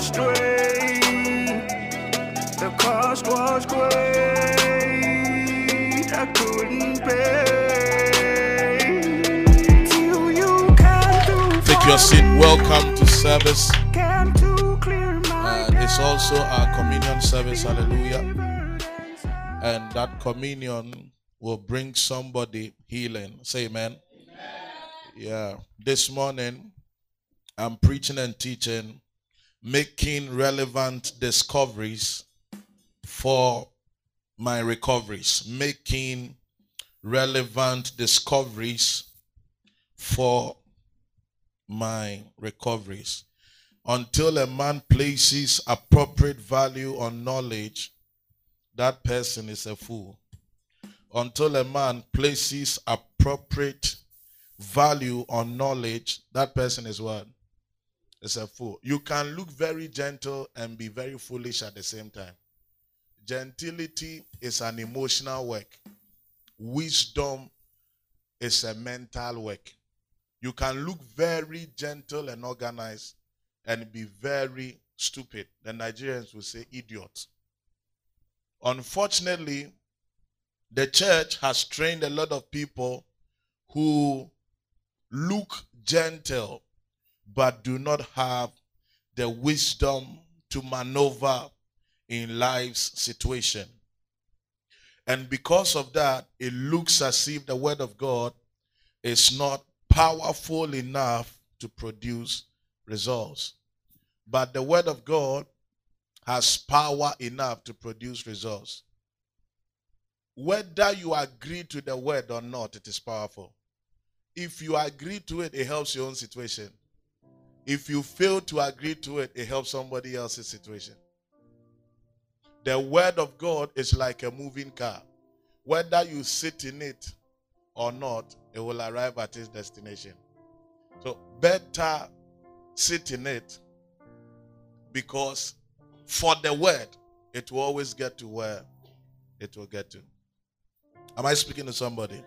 astray. The cost was great, I couldn't pay. Till you Take your seat. Welcome to service. Came to clear my And it's also our communion service. Hallelujah. And that communion will bring somebody healing. Say amen. Yeah. This morning, I'm preaching and teaching, making relevant discoveries for my recoveries. Making relevant discoveries for my recoveries. Until a man places appropriate value on knowledge, that person is a fool. Until a man places appropriate value on knowledge, that person is what? Is a fool. You can look very gentle and be very foolish at the same time. Gentility is an emotional work. Wisdom is a mental work. You can look very gentle and organized and be very stupid. The Nigerians will say idiot. Unfortunately, the church has trained a lot of people who look gentle but do not have the wisdom to maneuver in life's situation. And because of that, it looks as if the word of God is not powerful enough to produce results. But the word of God has power enough to produce results. Whether you agree to the word or not, it is powerful. If you agree to it, it helps your own situation. If you fail to agree to it, it helps somebody else's situation. The word of God is like a moving car. Whether you sit in it or not, it will arrive at its destination. So better sit in it because for the word, it will always get to where it will get to. Am I speaking to somebody?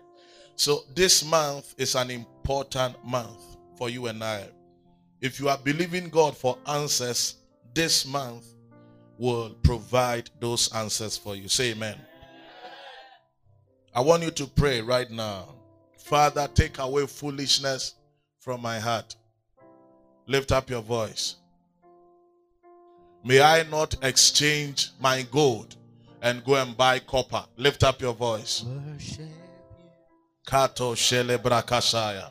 So this month is an important month for you and I. If you are believing God for answers, this month will provide those answers for you. Say amen. I want you to pray right now. Father, take away foolishness from my heart. Lift up your voice. May I not exchange my gold and go and buy copper. Lift up your voice. Kato shele brakashaya.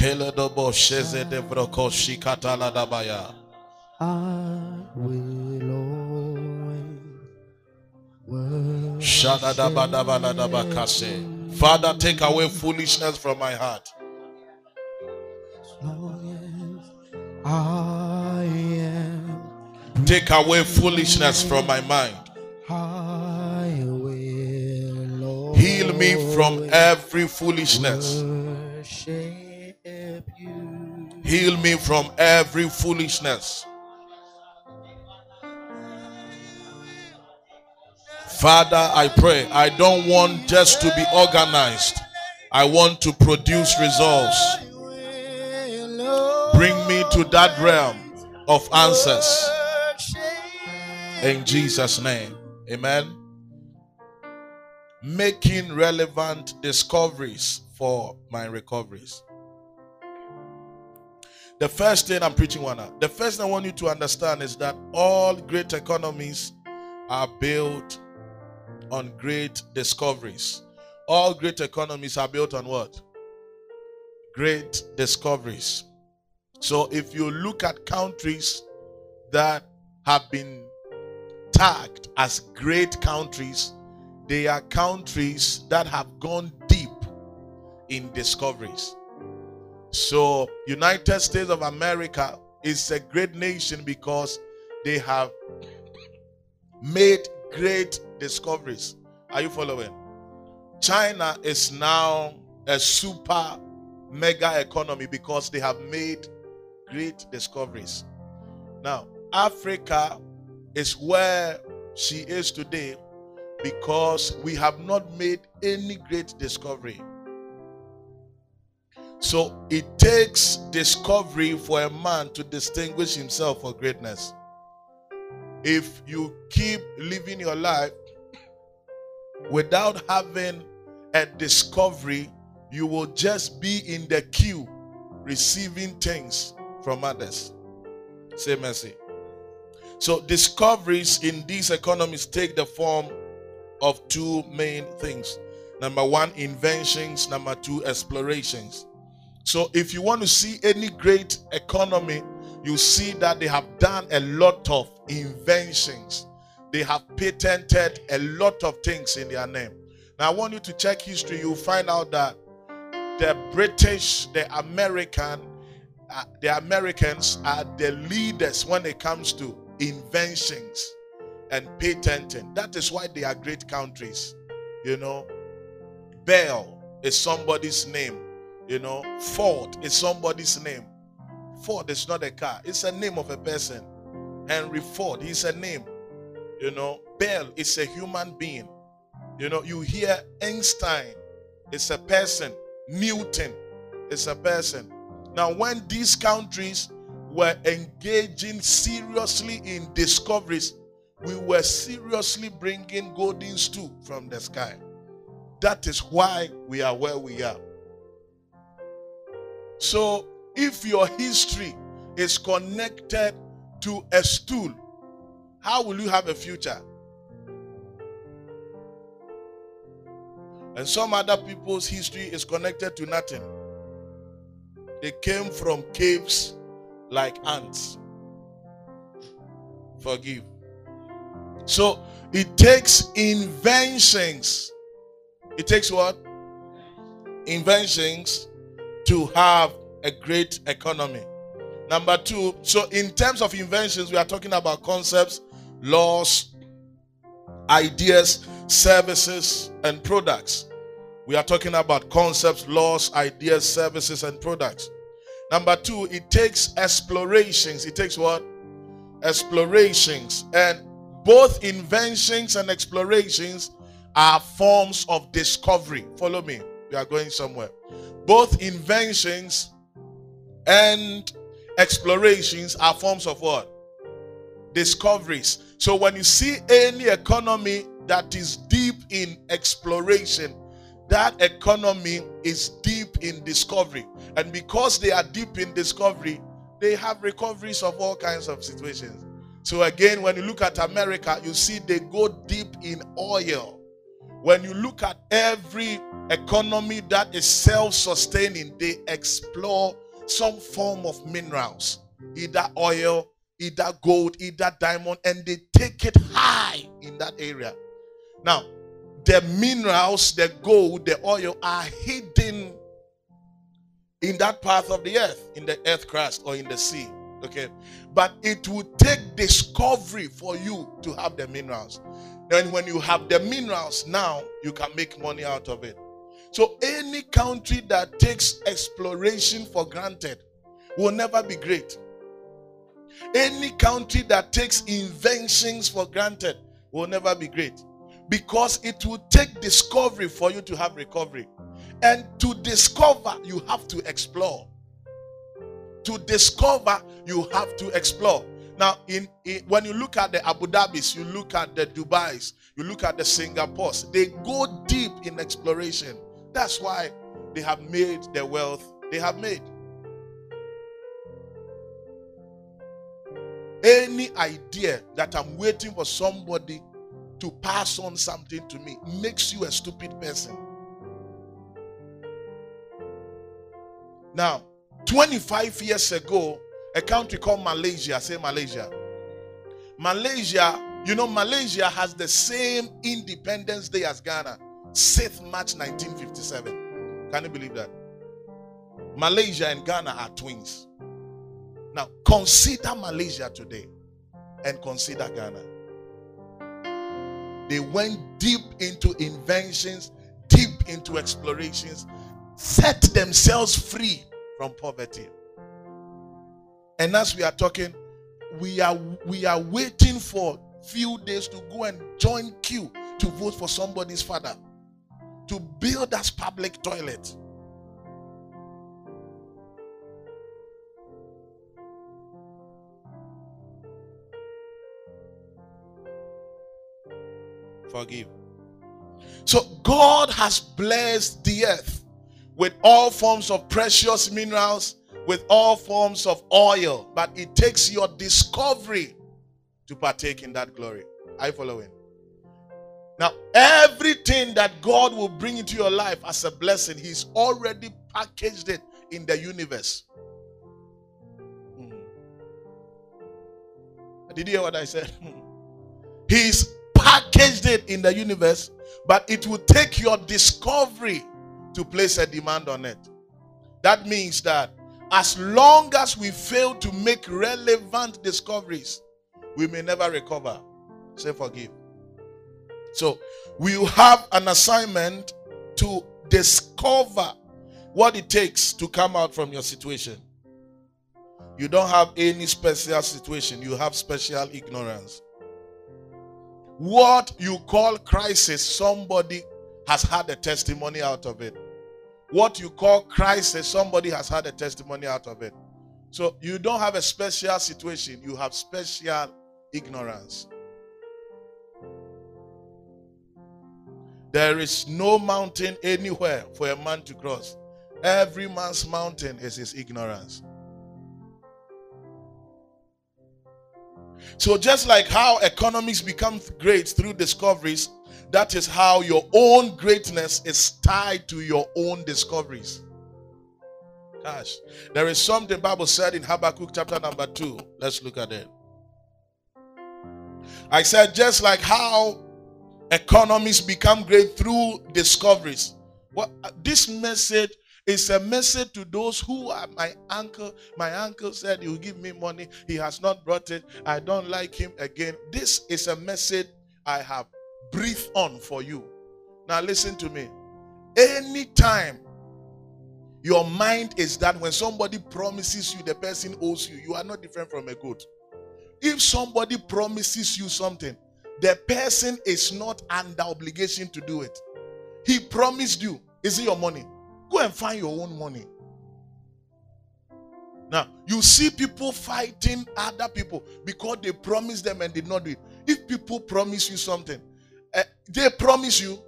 Sheze de broko shikatala dabaya. I will always worship. Shada daba daba la daba kase. Father, take away foolishness from my heart. as long as I am. Take away foolishness from my mind. I will Heal me from every foolishness. Heal me from every foolishness. Father, I pray. I don't want just to be organized. I want to produce results. Bring me to that realm of answers. In Jesus' name. Amen. Making relevant discoveries for my recoveries. The first thing I'm preaching one now. The first thing I want you to understand is that all great economies are built on great discoveries. All great economies are built on what? Great discoveries. So if you look at countries that have been tagged as great countries, they are countries that have gone deep in discoveries. So, United States of America is a great nation because they have made great discoveries. Are you following? China is now a super mega economy because they have made great discoveries. Now, Africa is where she is today because we have not made any great discovery. So it takes discovery for a man to distinguish himself for greatness. If you keep living your life without having a discovery, you will just be in the queue receiving things from others. Say mercy. So, discoveries in these economies take the form of two main things number one, inventions, number two, explorations. So, if you want to see any great economy, you see that they have done a lot of inventions, they have patented a lot of things in their name. Now, I want you to check history, you'll find out that the British, the American, uh, the Americans are the leaders when it comes to inventions and patenting. That is why they are great countries. You know, Bell is somebody's name. You know, Ford is somebody's name. Ford is not a car, it's a name of a person. Henry Ford, he's a name. You know, Bell is a human being. You know, you hear Einstein, it's a person. Newton is a person. Now, when these countries were engaging seriously in discoveries, we were seriously bringing golden stool from the sky. That is why we are where we are. So, if your history is connected to a stool, how will you have a future? And some other people's history is connected to nothing. They came from caves like ants. Forgive. So it takes inventions. It takes what? Inventions to have a great economy. Number two, so in terms of inventions, we are talking about concepts, laws, ideas, services, and products. We are talking about concepts, laws, ideas, services, and products. Number two, it takes explorations. It takes what? Explorations. And both inventions and explorations are forms of discovery. Follow me. We are going somewhere. Both inventions and explorations are forms of what? Discoveries. So when you see any economy that is deep in exploration, that economy is deep in discovery. And because they are deep in discovery, they have recoveries of all kinds of situations. So, again, when you look at America, you see they go deep in oil. When you look at every economy that is self sustaining, they explore some form of minerals, either oil, either gold, either diamond, and they take it high in that area. Now, the minerals, the gold, the oil are hidden in that part of the earth, in the earth crust or in the sea. Okay. But it will take discovery for you to have the minerals. Then, when you have the minerals, now you can make money out of it. So, any country that takes exploration for granted will never be great. Any country that takes inventions for granted will never be great because it will take discovery for you to have recovery. And to discover, you have to explore. To discover, you have to explore. Now, in, in, when you look at the Abu Dhabis, you look at the Dubai's, you look at the Singapores, they go deep in exploration. That's why they have made the wealth they have made. Any idea that I'm waiting for somebody to pass on something to me makes you a stupid person. Now, 25 years ago, a country called Malaysia, say Malaysia. Malaysia, you know, Malaysia has the same Independence Day as Ghana, 6th March 1957. Can you believe that? Malaysia and Ghana are twins. Now, consider Malaysia today and consider Ghana. They went deep into inventions, deep into explorations, set themselves free from poverty. And as we are talking, we are we are waiting for few days to go and join queue to vote for somebody's father to build us public toilet. Forgive. So God has blessed the earth with all forms of precious minerals with all forms of oil, but it takes your discovery to partake in that glory. I following. Now, everything that God will bring into your life as a blessing, He's already packaged it in the universe. Hmm. Did you hear what I said? He's packaged it in the universe, but it will take your discovery to place a demand on it. That means that as long as we fail to make relevant discoveries, we may never recover. Say, forgive. So, we have an assignment to discover what it takes to come out from your situation. You don't have any special situation, you have special ignorance. What you call crisis, somebody has had a testimony out of it. What you call crisis, somebody has had a testimony out of it. So you don't have a special situation, you have special ignorance. There is no mountain anywhere for a man to cross. Every man's mountain is his ignorance. So, just like how economics become great through discoveries, that is how your own greatness is tied to your own discoveries. Gosh, there is something Bible said in Habakkuk chapter number two. Let's look at it. I said, just like how economies become great through discoveries. What this message is a message to those who are my uncle. My uncle said he will give me money. He has not brought it. I don't like him again. This is a message I have breathed on for you. Now listen to me. Anytime your mind is that when somebody promises you the person owes you, you are not different from a goat. If somebody promises you something, the person is not under obligation to do it. He promised you. Is it your money? Go and find your own money. Now, you see people fighting other people because they promised them and did not do it. If people promise you something, uh, they promise you,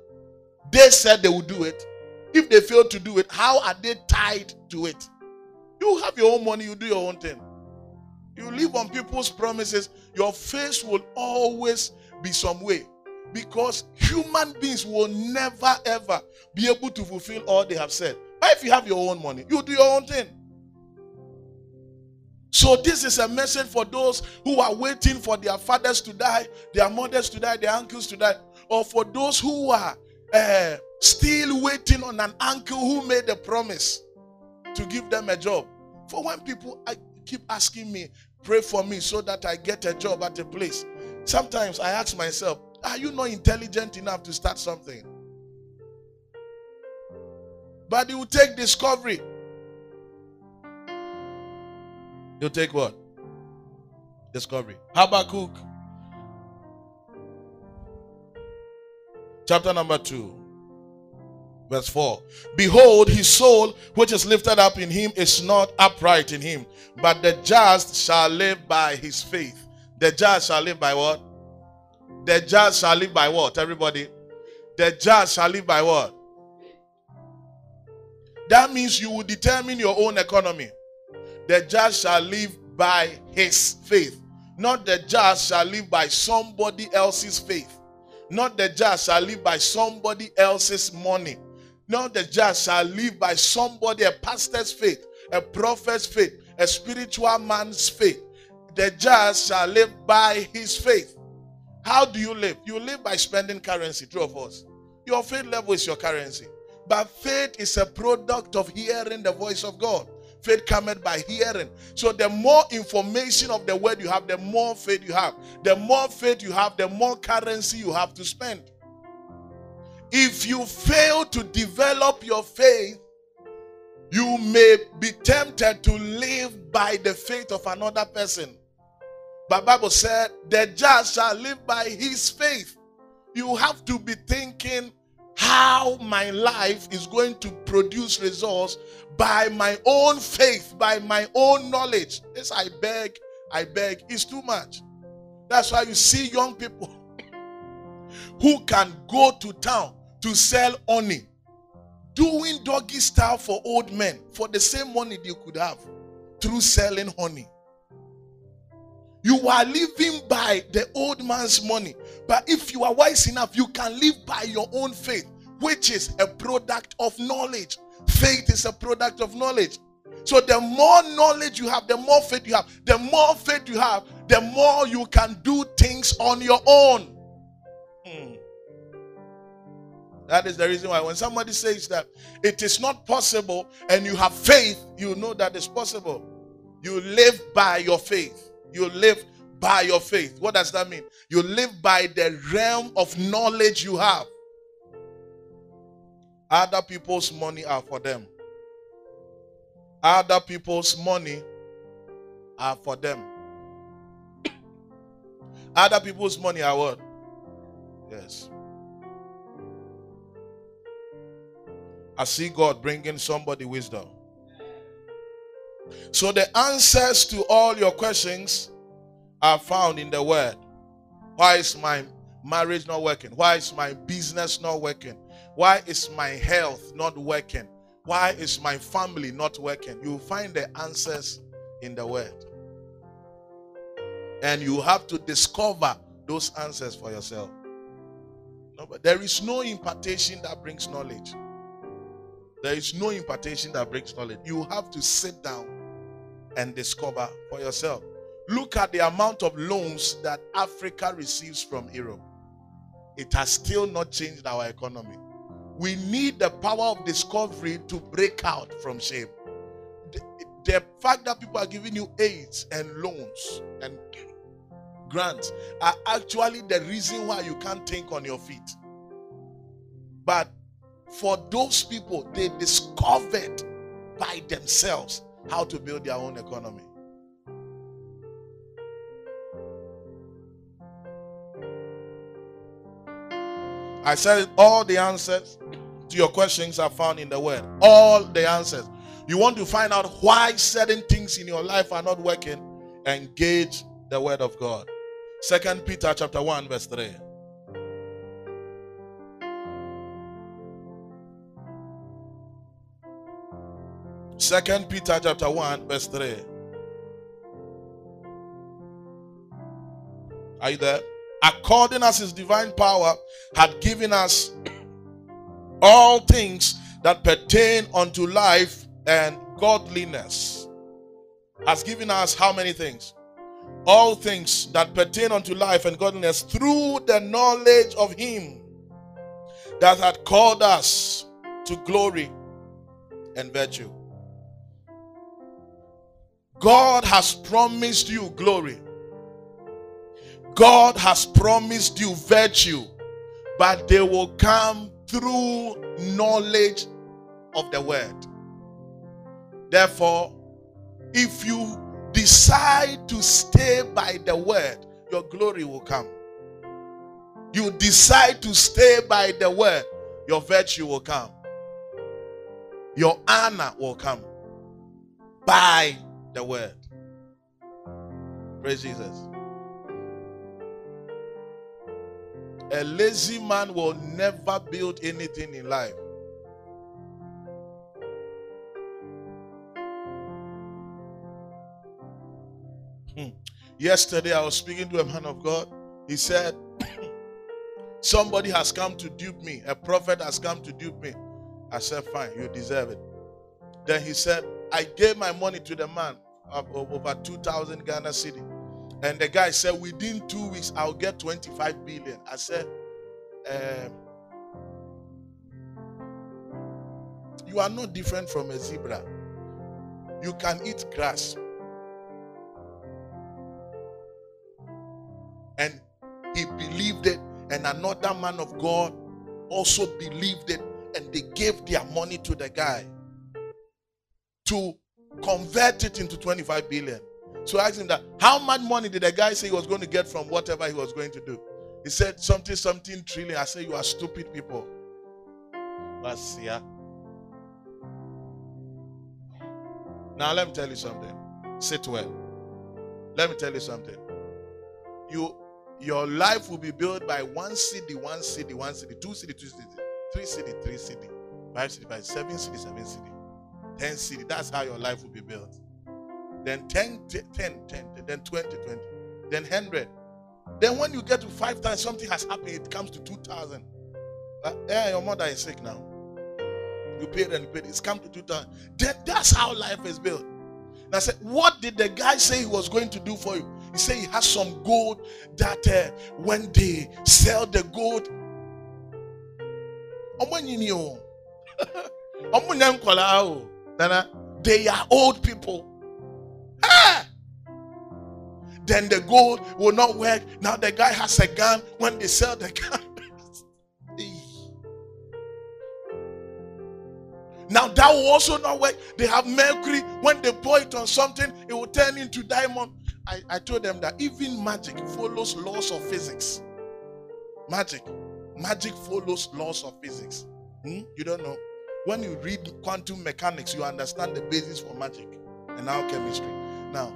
they said they will do it. If they fail to do it, how are they tied to it? You have your own money, you do your own thing. You live on people's promises, your face will always be some way because human beings will never ever be able to fulfill all they have said. But if you have your own money, you do your own thing. So, this is a message for those who are waiting for their fathers to die, their mothers to die, their uncles to die, or for those who are uh, still waiting on an uncle who made a promise to give them a job. For when people keep asking me, pray for me so that I get a job at a place, sometimes I ask myself, are you not intelligent enough to start something? But it will take discovery. You'll take what? Discovery. Habakkuk. Chapter number 2. Verse 4. Behold, his soul, which is lifted up in him, is not upright in him, but the just shall live by his faith. The just shall live by what? The just shall live by what? Everybody. The just shall live by what? That means you will determine your own economy. The just shall live by his faith. Not the just shall live by somebody else's faith. Not the just shall live by somebody else's money. Not the just shall live by somebody, a pastor's faith, a prophet's faith, a spiritual man's faith. The just shall live by his faith. How do you live? You live by spending currency, true of us. Your faith level is your currency. But faith is a product of hearing the voice of God. Faith cometh by hearing. So the more information of the word you have, the more faith you have. The more faith you have, the more currency you have to spend. If you fail to develop your faith, you may be tempted to live by the faith of another person. But Bible said, the just shall live by his faith. You have to be thinking how my life is going to produce results by my own faith, by my own knowledge. This I beg, I beg, is too much. That's why you see young people who can go to town to sell honey, doing doggy style for old men for the same money they could have through selling honey. You are living by the old man's money. But if you are wise enough, you can live by your own faith, which is a product of knowledge. Faith is a product of knowledge. So the more knowledge you have, the more faith you have. The more faith you have, the more you can do things on your own. Hmm. That is the reason why when somebody says that it is not possible and you have faith, you know that it's possible. You live by your faith. You live by your faith. What does that mean? You live by the realm of knowledge you have. Other people's money are for them. Other people's money are for them. Other people's money are what? Yes. I see God bringing somebody wisdom. So the answers to all your questions are found in the word. Why is my marriage not working? Why is my business not working? Why is my health not working? Why is my family not working? You find the answers in the word. And you have to discover those answers for yourself. No, but there is no impartation that brings knowledge. There is no impartation that brings knowledge. You have to sit down and discover for yourself. Look at the amount of loans that Africa receives from Europe. It has still not changed our economy. We need the power of discovery to break out from shame. The, the fact that people are giving you aids and loans and grants are actually the reason why you can't think on your feet. But for those people, they discovered by themselves how to build their own economy. I said all the answers to your questions are found in the word. All the answers. You want to find out why certain things in your life are not working? Engage the word of God. Second Peter chapter 1 verse 3. Second Peter chapter 1 verse 3. Are you there? According as his divine power had given us all things that pertain unto life and godliness. Has given us how many things? All things that pertain unto life and godliness through the knowledge of him that had called us to glory and virtue. God has promised you glory. God has promised you virtue, but they will come through knowledge of the word. Therefore, if you decide to stay by the word, your glory will come. You decide to stay by the word, your virtue will come. Your honor will come by the word. Praise Jesus. A lazy man will never build anything in life. Hmm. Yesterday, I was speaking to a man of God. He said, Somebody has come to dupe me. A prophet has come to dupe me. I said, Fine, you deserve it. Then he said, I gave my money to the man of, of over 2,000 Ghana cedi. And the guy said, Within two weeks, I'll get 25 billion. I said, um, You are not different from a zebra. You can eat grass. And he believed it, and another man of God also believed it, and they gave their money to the guy to convert it into 25 billion. So I asked him that how much money did the guy say he was going to get from whatever he was going to do? He said something, something trillion. I said, You are stupid people. That's yeah. Now let me tell you something. Sit well. Let me tell you something. You Your life will be built by one cedi, one cedi, one cedi, two cedi, two cedi, three cedi, three cedi, five cedi, five, seven cedi, seven cedi, ten cedi. That's how your life will be built. Then 10, 10, 10, 10 then 20, 20, then 100. Then when you get to five times, something has happened, it comes to 2,000. Uh, yeah, your mother is sick now. You paid and you paid. It's come to 2,000. Then that's how life is built. And I said, What did the guy say he was going to do for you? He said he has some gold that uh, when they sell the gold, ọmọ yìí ni o. Ọmọ yẹn nkọla o. Nana, they are old people. Then the gold will not work. Now the guy has a gun. When they sell the gun, Now that will also not work. They have mercury. When they pour it on something, it will turn into diamond. I, I told them that even magic follows laws of physics. Magic. Magic follows laws of physics. Hmm? You don't know. When you read quantum mechanics, you understand the basis for magic and now chemistry. Now,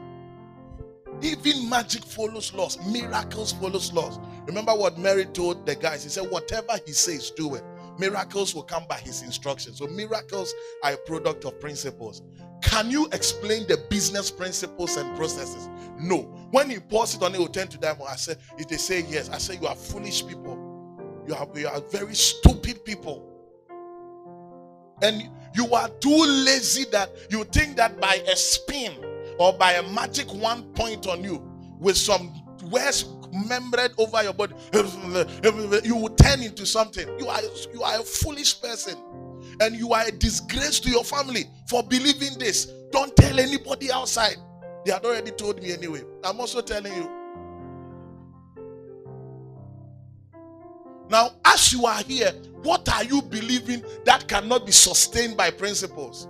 even magic follows laws, miracles follows laws. Remember what Mary told the guys? He said, Whatever he says, do it. Miracles will come by his instructions. So, miracles are a product of principles. Can you explain the business principles and processes? No. When he pours it on it, will turn to diamond. I said, if they say yes, I say you are foolish people. You are, you are very stupid people. And you are too lazy that you think that by a spin or by a magic one point on you with some words membrane over your body, you will turn into something. You are you are a foolish person, and you are a disgrace to your family for believing this. Don't tell anybody outside. They had already told me anyway. I'm also telling you. Now, as you are here, what are you believing that cannot be sustained by principles?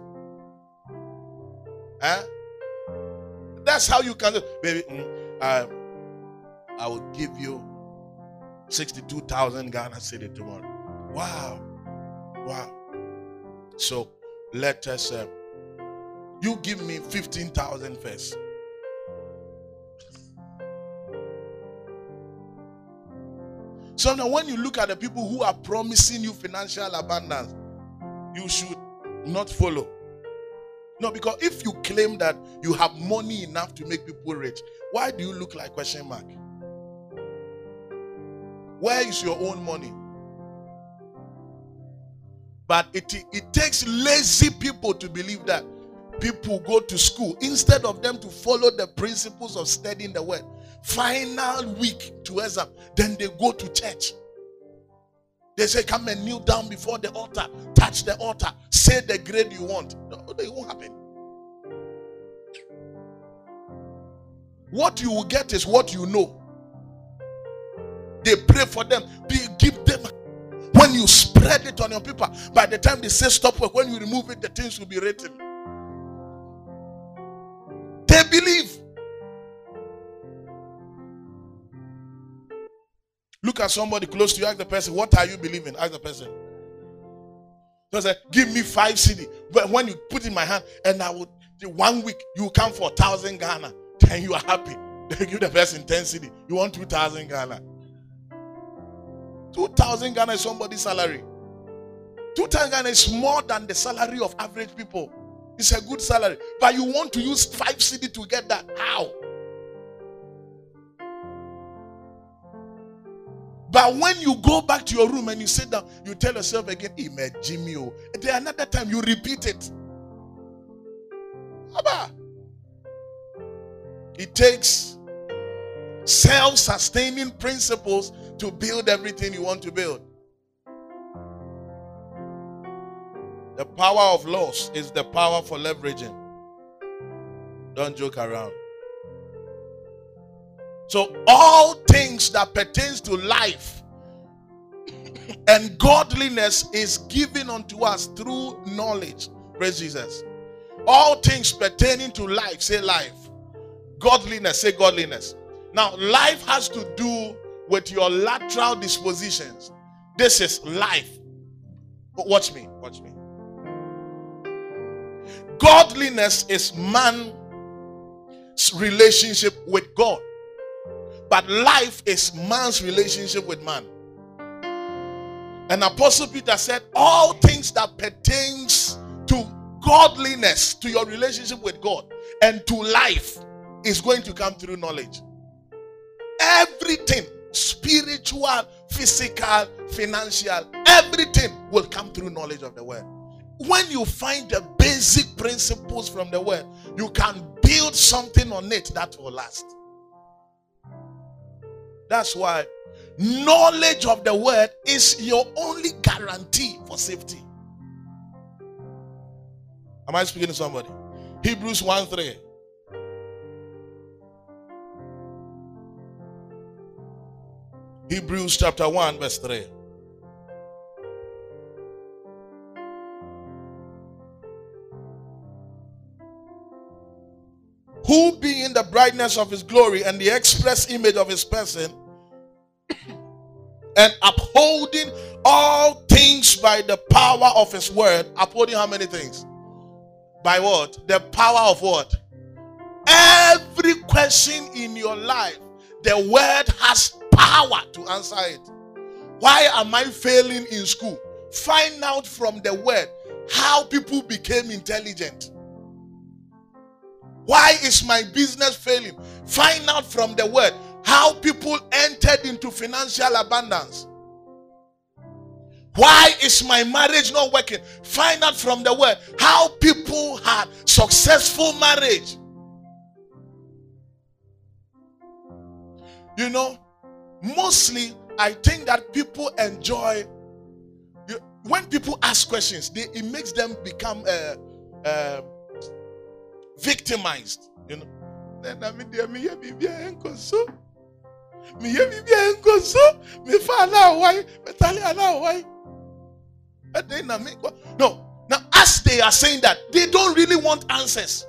Huh? That's how you can, baby. Mm, uh, I will give you 62,000 Ghana cedi tomorrow. Wow. Wow. So let us, uh, you give me 15,000 first. So now, when you look at the people who are promising you financial abundance, you should not follow. No, because if you claim that you have money enough to make people rich, why do you look like question mark? Where is your own money? But it, it takes lazy people to believe that people go to school instead of them to follow the principles of studying the word. Final week to exam, then they go to church. They say, Come and kneel down before the altar, touch the altar, say the grade you want. It won't happen. What you will get is what you know. They pray for them, be, give them. When you spread it on your paper, by the time they say stop work, when you remove it, the things will be written. They believe. Look at somebody close to you, ask the person, What are you believing? Ask the person. Give me five cedi. But when you put in my hand, and I would one week you come for a thousand Ghana, then you are happy. They give the person 10 cedi. You want 2,000 Ghana. 2,000 Ghana is somebody's salary. 2,000 Ghana is more than the salary of average people. It's a good salary. But you want to use 5 cedi to get that. How? But when you go back to your room and you sit down, you tell yourself again, Imagine me. oh." Then another time you repeat it. Abba. It takes self sustaining principles to build everything you want to build. The power of loss is the power for leveraging. Don't joke around. So all things that pertains to life and godliness is given unto us through knowledge. Praise Jesus. All things pertaining to life, say life. Godliness, say godliness. Now, life has to do with your lateral dispositions. This is life. But watch me, watch me. Godliness is man's relationship with God. But life is man's relationship with man. And Apostle Peter said, All things that pertains to godliness, to your relationship with God, and to life is going to come through knowledge. Everything spiritual, physical, financial, everything will come through knowledge of the word. When you find the basic principles from the word, you can build something on it that will last. That's why knowledge of the word is your only guarantee for safety. Am I speaking to somebody? Hebrews 1 3. Hebrews chapter 1, verse 3. Brightness of his glory and the express image of his person, and upholding all things by the power of his word, upholding how many things? By what? The power of what? Every question in your life, the word has power to answer it. Why am I failing in school? Find out from the word how people became intelligent. Why is my business failing? Find out from the word how people entered into financial abundance. Why is my marriage not working? Find out from the word how people had successful marriage. You know, mostly I think that people enjoy when people ask questions, they, it makes them become uh, uh, victimized. You know, me me. Me me. Me? Me? No. Now, as they are saying that, they don't really want answers.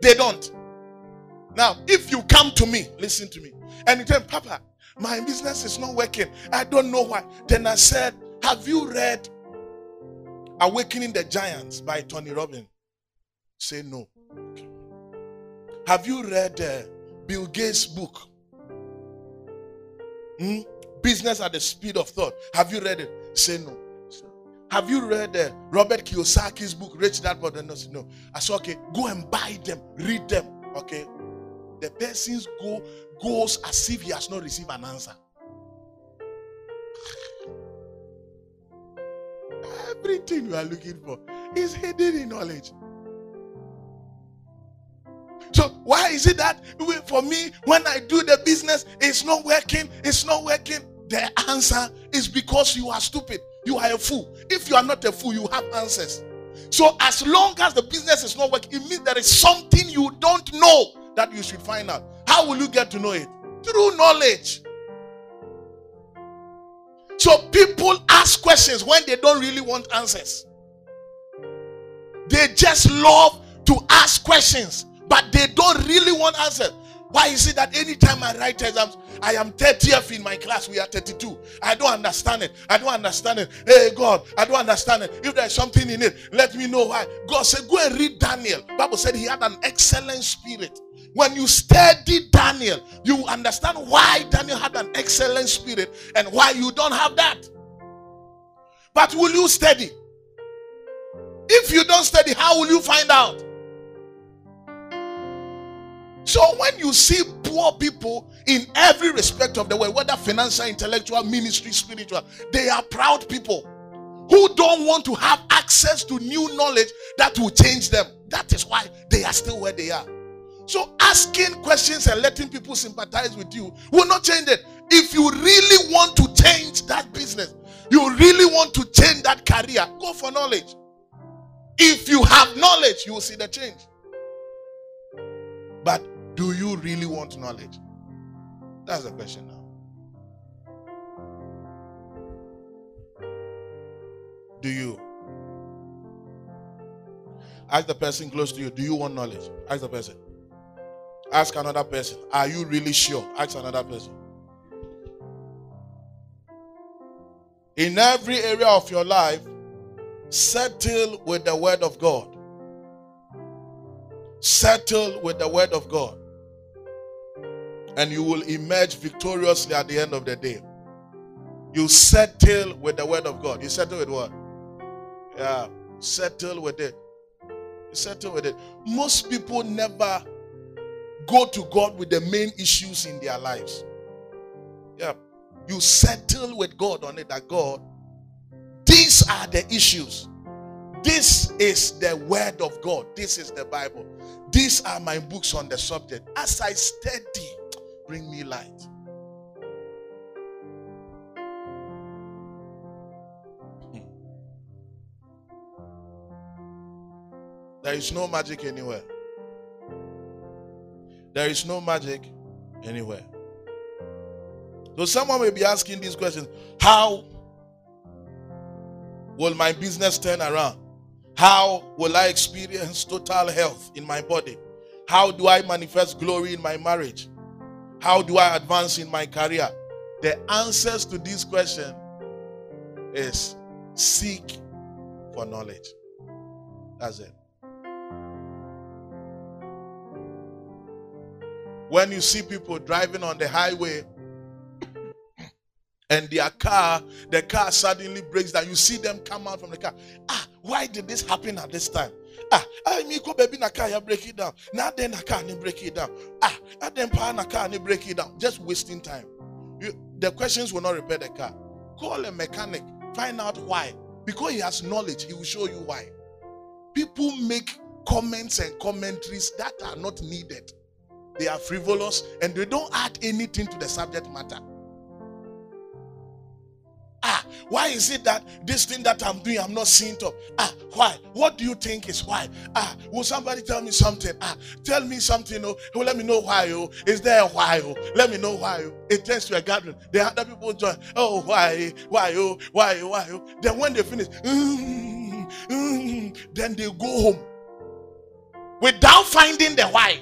They don't. Now, if you come to me, listen to me, and you tell Papa, my business is not working. I don't know why. Then I said, Have you read Awakening the Giants by Tony Robbins? Say no. Have you read uh, Bill Gates' book? Hmm? Business at the speed of thought. Have you read it? Say no. Have you read uh, Robert Kiyosaki's book, Rich Dad Poor Dad? No. I said, okay, go and buy them, read them. Okay. The person's go goes as if he has not received an answer. Everything you are looking for is hidden in knowledge. So why is it that for me, when I do the business, it's not working, it's not working? The answer is because you are stupid. You are a fool. If you are not a fool, you have answers. So as long as the business is not working, it means there is something you don't know that you should find out. How will you get to know it? Through knowledge. So people ask questions when they don't really want answers. They just love to ask questions, but they don't really want answers. Why is it that anytime I write exams, I am 30th in my class, we are 32. I don't understand it. I don't understand it. Hey God, I don't understand it. If there's something in it, let me know why. God said, Go and read Daniel. Bible said he had an excellent spirit. When you study Daniel, you understand why Daniel had an excellent spirit and why you don't have that. But will you study? If you don't study, how will you find out? So when you see poor people in every respect of the way, whether financial, intellectual, ministry, spiritual, they are proud people who don't want to have access to new knowledge that will change them. That is why they are still where they are. So asking questions and letting people sympathize with you will not change it. If you really want to change that business, you really want to change that career, go for knowledge. If you have knowledge, you will see the change. But do you really want knowledge? That's the question now. Do you? Ask the person close to you, do you want knowledge? Ask the person. Ask another person, are you really sure? Ask another person. In every area of your life, settle with the word of God. Settle with the word of God. And you will emerge victoriously at the end of the day. You settle with the word of God. You settle with what? Yeah, settle with it. You settle with it. Most people never go to God with the main issues in their lives. Yeah. You settle with God on it that God, these are the issues. This is the word of God. This is the Bible. These are my books on the subject. As I study, bring me light. Hmm. There is no magic anywhere. There is no magic anywhere. So someone may be asking these questions How will my business turn around? How will I experience total health in my body? How do I manifest glory in my marriage? How do I advance in my career? The answers to this question is seek for knowledge. That's it. When you see people driving on the highway and their car, the car suddenly breaks down, you see them come out from the car. Ah, why did this happen at this time? Ah, I mean, go baby na car, break it down. Now then, na car, break it down. Ah, and then power na car, break it down. Just wasting time. You, the questions will not repair the car. Call a mechanic, find out why. Because he has knowledge, he will show you why. People make comments and commentaries that are not needed. They are frivolous and they don't add anything to the subject matter. Ah, why is it that this thing that I'm doing, I'm not seeing top? Ah, why? What do you think is why? Ah, will somebody tell me something? Ah, tell me something. Oh, let me know why. Oh, is there a why? Oh, let me know why. Oh, it turns to a gathering. The other people join. Oh, why? Why? Oh, why? Why? Oh. Then when they finish, mm, mm, then they go home without finding the why.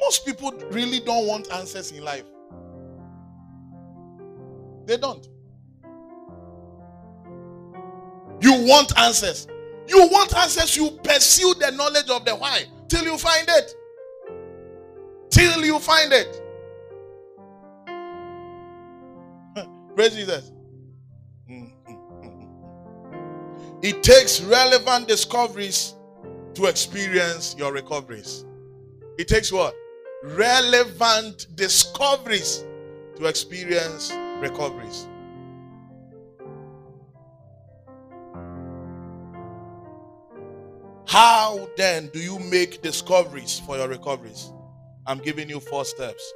Most people really don't want answers in life. They don't. You want answers. You want answers, you pursue the knowledge of the why till you find it. Till you find it. Praise Jesus. It takes relevant discoveries to experience your recoveries. It takes what? Relevant discoveries to experience recoveries. How then do you make discoveries for your recoveries? I'm giving you four steps.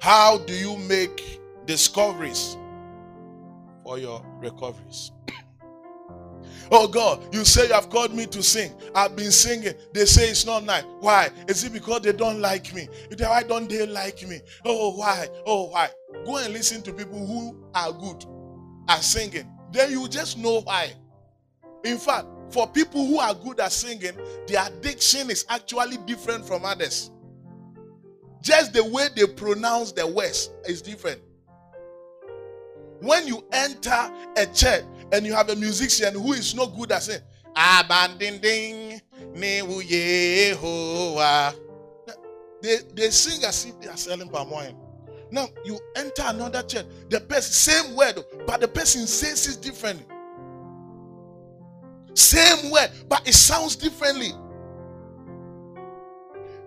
How do you make discoveries for your recoveries? Oh God, you say you have called me to sing. I've been singing. They say it's not nice. Why? Is it because they don't like me? Why don't they like me? Oh, why? Oh, why? Go and listen to people who are good at singing. Then you just know why. In fact, for people who are good at singing, their diction is actually different from others. Just the way they pronounce the words is different. When you enter a church and you have a musician who is not good at saying, Abanding Yehovah. They, they sing as if they are selling palm wine. Now you enter another church, the person, same word, but the person says it differently. Same word, but it sounds differently.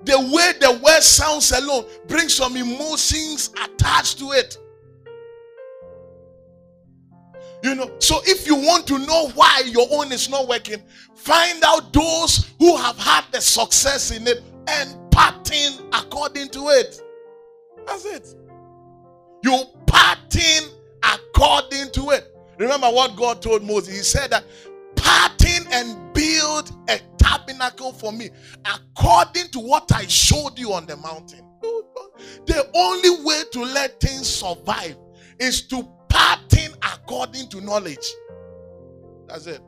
The way the word sounds alone brings some emotions attached to it. You know, so if you want to know why your own is not working, find out those who have had the success in it and pattern according to it. That's it. You pattern according to it. Remember what God told Moses? He said that pattern and build a tabernacle for me according to what I showed you on the mountain. The only way to let things survive is to pattern according to knowledge. That's it.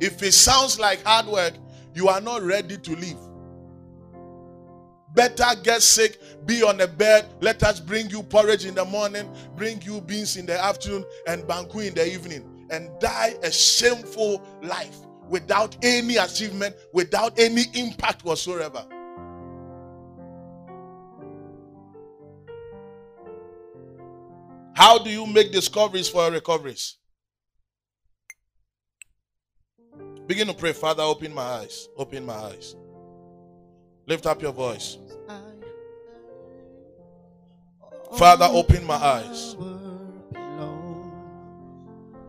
If it sounds like hard work, you are not ready to live. Better get sick, be on the bed. Let us bring you porridge in the morning, bring you beans in the afternoon, and banku in the evening, and die a shameful life without any achievement, without any impact whatsoever. How do you make discoveries for your recoveries? Begin to pray, Father, open my eyes. Open my eyes. Lift up your voice. Father, open my eyes.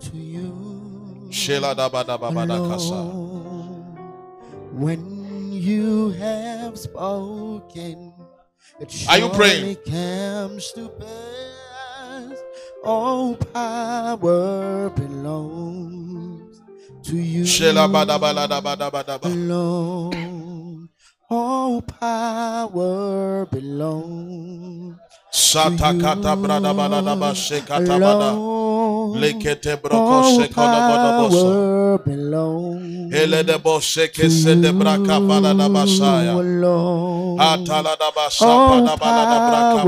To you. Shela da ba da ba ba da kasa. alone. When you have spoken, it Are you praying? comes to pass. All power belongs to you. Alone. All power belongs Sata kata brada ba da da ba shekata ba da. alone. Lekete broko All power belongs Ele de bo sheke se de braka ba da da ba saya. alone. Atala da ba sa pa da ba da da braka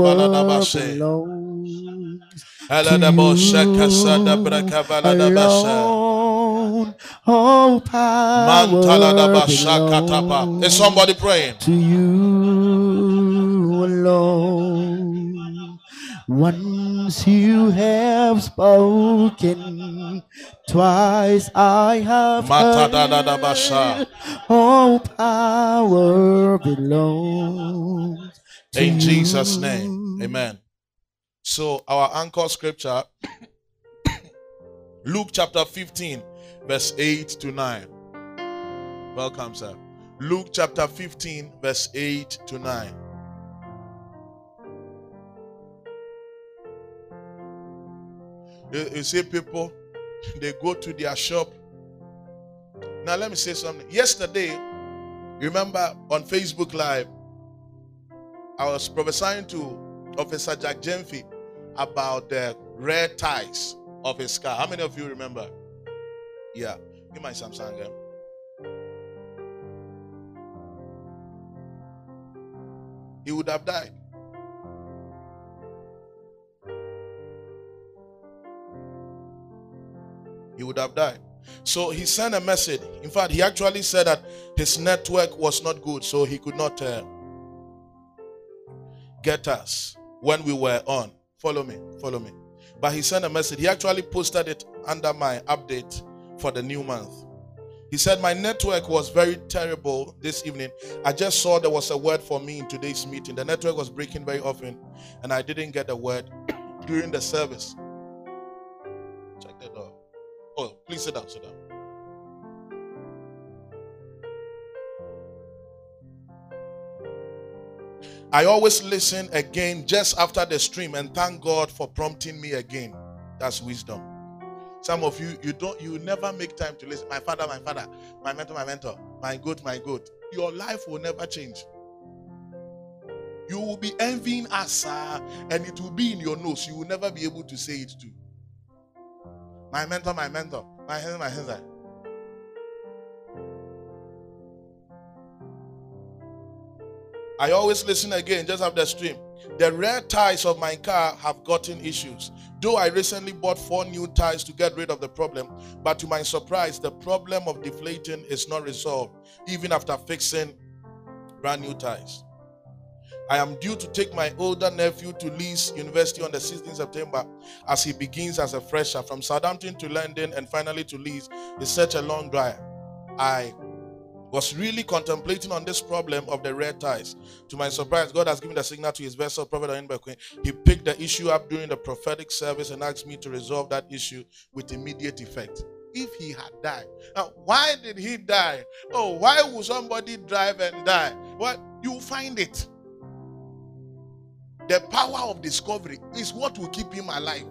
da ba se. Ele de bo sheke se de braka ba da da ba se. Alone, all power Mantala da ba shakata pa. belongs Is somebody praying? to you alone. Once you have spoken, twice I have heard. All power belongs In Jesus' name. Amen. So, our anchor scripture, Luke chapter 15, verse 8 to 9. Welcome, sir. Luke chapter 15, verse 8 to 9. You, see people, they go to their shop. Now, let me say something. Yesterday, remember on Facebook Live, I was prophesying to Officer Jack Jenfi about the red ties of his car. How many of you remember? Yeah. Give my Samsung. eh? He would have died. He would have died. So he sent a message. In fact, he actually said that his network was not good, so he could not uh, get us when we were on. Follow me, follow me. But he sent a message. He actually posted it under my update for the new month. He said, My network was very terrible this evening. I just saw there was a word for me in today's meeting. The network was breaking very often, and I didn't get a word during the service. Check the door. Oh, please sit down, sit down. I always listen again just after the stream and thank God for prompting me again. That's wisdom. Some of you, you don't, you never make time to listen. My father, my father, my mentor, my mentor, my good, my good. Your life will never change. You will be envying us, uh, and it will be in your nose. You will never be able to say it too. My mentor, my mentor, my hands, my hands. I always listen again, just after the stream. The rear tires of my car have gotten issues. Though I recently bought four new tires to get rid of the problem, but to my surprise, the problem of deflating is not resolved, even after fixing brand new tires. I am due to take my older nephew to Leeds University on the 16th September as he begins as a fresher from Southampton to London and finally to Leeds. It's such a long drive. I was really contemplating on this problem of the red ties. To my surprise, God has given the signal to his vessel, Prophet Oyenbekwe. He picked the issue up during the prophetic service and asked me to resolve that issue with immediate effect. If he had died, now why did he die? Oh, why would somebody drive and die? Well, you find it. The power of discovery is what will keep him alive.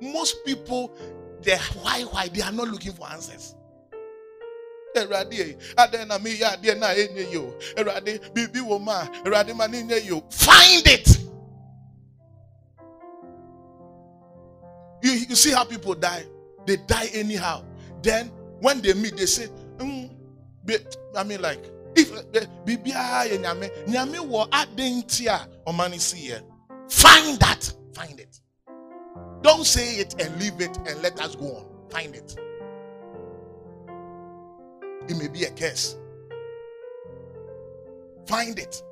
Most people, they why why they are not looking for answers. Awurade adɛn na meyɛ adeɛ na ɛnyɛ yi o Awurade biribi wɔ mu a ne nyɛ find it! You, you see how people die? They die anyhow. Then when they meet they say mm, be, I mean like if biribiara yɛ nyame nyame wɔ adɛn nti a ɔma ne find that. Find it. Don't say it and leave it and let us go on. Find it it may be a curse. Find it.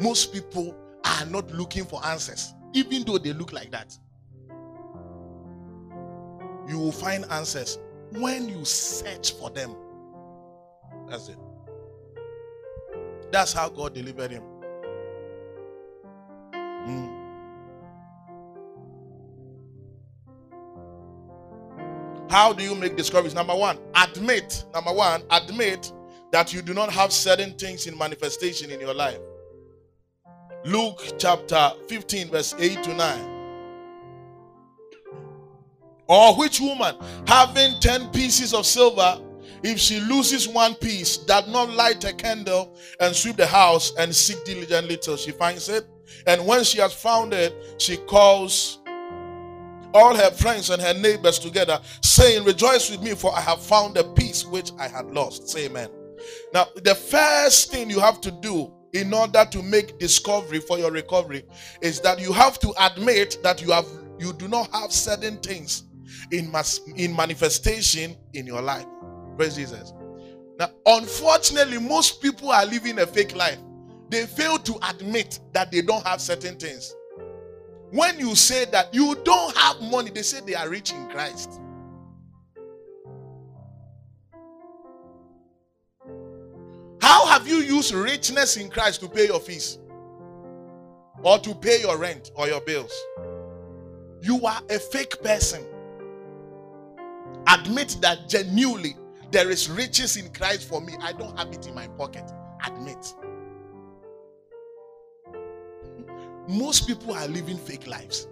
Most people are not looking for answers, even though they look like that. You will find answers when you search for them. That's it. That's how God delivered him. Mm. How do you make discoveries? Number one, admit. Number one, admit that you do not have certain things in manifestation in your life. Luke chapter 15, verse 8 to 9. Or which woman, having 10 pieces of silver, if she loses one piece, does not light a candle and sweep the house and seek diligently till she finds it? And when she has found it, she calls all her friends and her neighbors together, saying, Rejoice with me, for I have found the peace which I had lost. Say amen. Now, the first thing you have to do in order to make discovery for your recovery is that you have to admit that you have you do not have certain things in mas- in manifestation in your life. Praise Jesus. Now, unfortunately, most people are living a fake life. They fail to admit that they don't have certain things. When you say that you don't have money, they say they are rich in Christ. How have you used richness in Christ to pay your fees? Or to pay your rent or your bills? You are a fake person. Admit that genuinely there is riches in Christ for me. I don't have it in my pocket. Admit. Most people are living fake lives.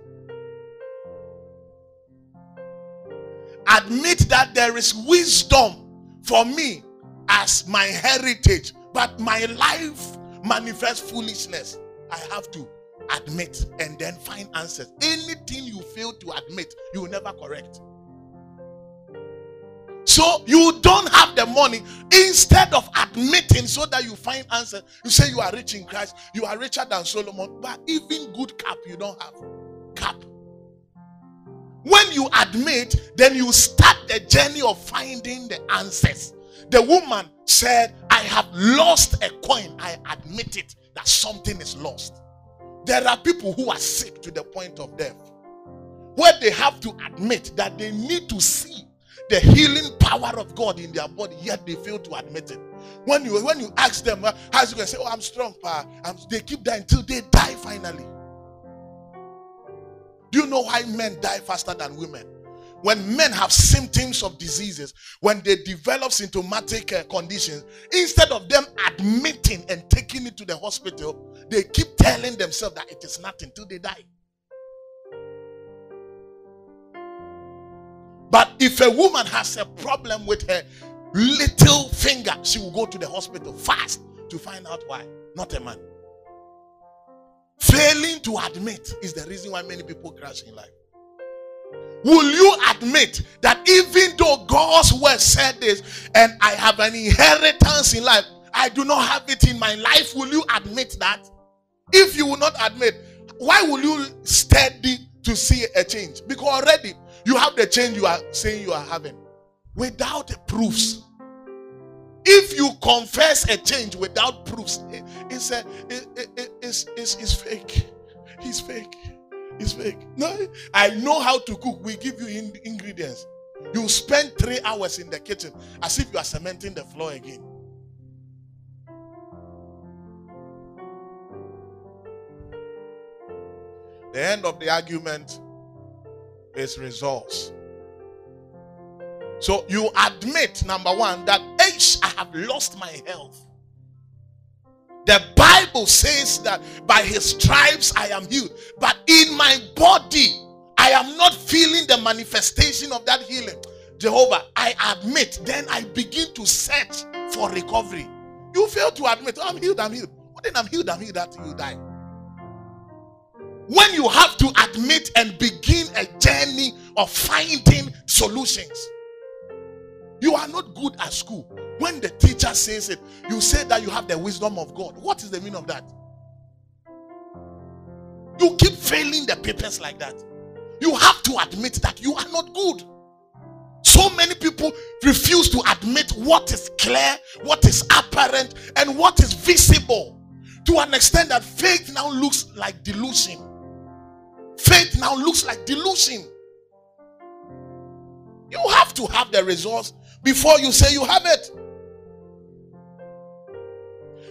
Admit that there is wisdom for me as my heritage, but my life manifests foolishness. I have to admit and then find answers. Anything you fail to admit, you will never correct. So you don't have the money. Instead of admitting so that you find answers, you say you are rich in Christ, you are richer than Solomon, but even good cap you don't have. Cap. When you admit, then you start the journey of finding the answers. The woman said, I have lost a coin. I admit it that something is lost. There are people who are sick to the point of death, where they have to admit that they need to see the healing power of God in their body, yet they fail to admit it. When you when you ask them, uh, how's you gonna say, Oh, I'm strong, pa. I'm, they keep dying until they die finally. Do you know why men die faster than women? When men have symptoms of diseases, when they develop symptomatic uh, conditions, instead of them admitting and taking it to the hospital, they keep telling themselves that it is nothing till they die. But if a woman has a problem with her little finger, she will go to the hospital fast to find out why, not a man. Failing to admit is the reason why many people crash in life. Will you admit that even though God's word said this and I have an inheritance in life, I do not have it in my life? Will you admit that? If you will not admit, why will you study to see a change? Because already you have the change you are saying you are having without proofs. If you confess a change without proofs, it- it's a it, it, it- it's, it's, it's fake. It's fake. It's fake. No, I know how to cook. We give you in, ingredients. You spend three hours in the kitchen as if you are cementing the floor again. The end of the argument is results. So you admit, number one, that H, I have lost my health. The Bible says that by his stripes I am healed. But in my body, I am not feeling the manifestation of that healing. Jehovah, I admit, then I begin to search for recovery. You fail to admit, "Oh, I'm healed, I'm healed. Well, then I'm healed, I'm healed that you die. When you have to admit and begin a journey of finding solutions, you are not good at school. When the teacher says it, you say that you have the wisdom of God. What is the meaning of that? You keep failing the papers like that. You have to admit that you are not good. So many people refuse to admit what is clear, what is apparent, and what is visible to an extent that faith now looks like delusion. Faith now looks like delusion. You have to have the results before you say you have it.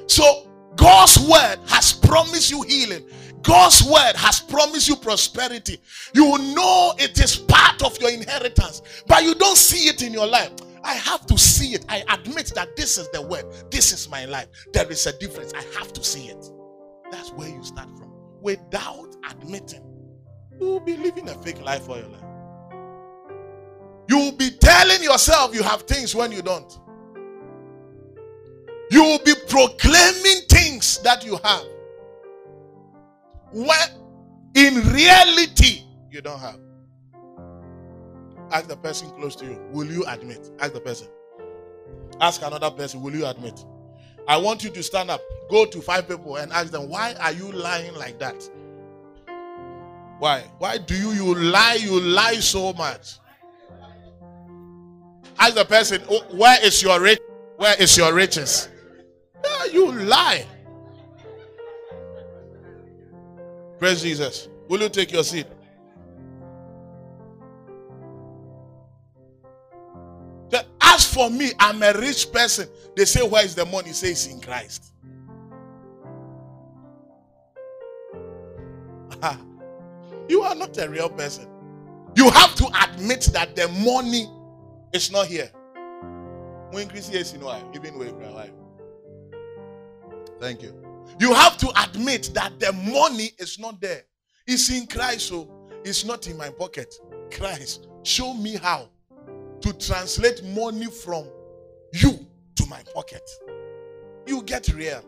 So, God's word has promised you healing. God's word has promised you prosperity. You know it is part of your inheritance, but you don't see it in your life. I have to see it. I admit that this is the word. This is my life. There is a difference. I have to see it. That's where you start from. Without admitting, you will be living a fake life for your life. You will be telling yourself you have things when you don't. You will be proclaiming things that you have when in reality you don't have. Ask the person close to you, will you admit? Ask the person. Ask another person, will you admit? I want you to stand up, go to five people and ask them, why are you lying like that? Why? Why do you you lie? You lie so much. Ask the person, "Oh, where is your rich? Where is your riches? Yeah, you lie. Praise Jesus. Will you take your seat? As for me, I'm a rich person. They say, Where is the money? Say it's in Christ. You are not a real person. You have to admit that the money is not here. Even way for life. Thank you. You have to admit that the money is not there. It's in Christ, so it's not in my pocket. Christ, show me how to translate money from you to my pocket. You get real.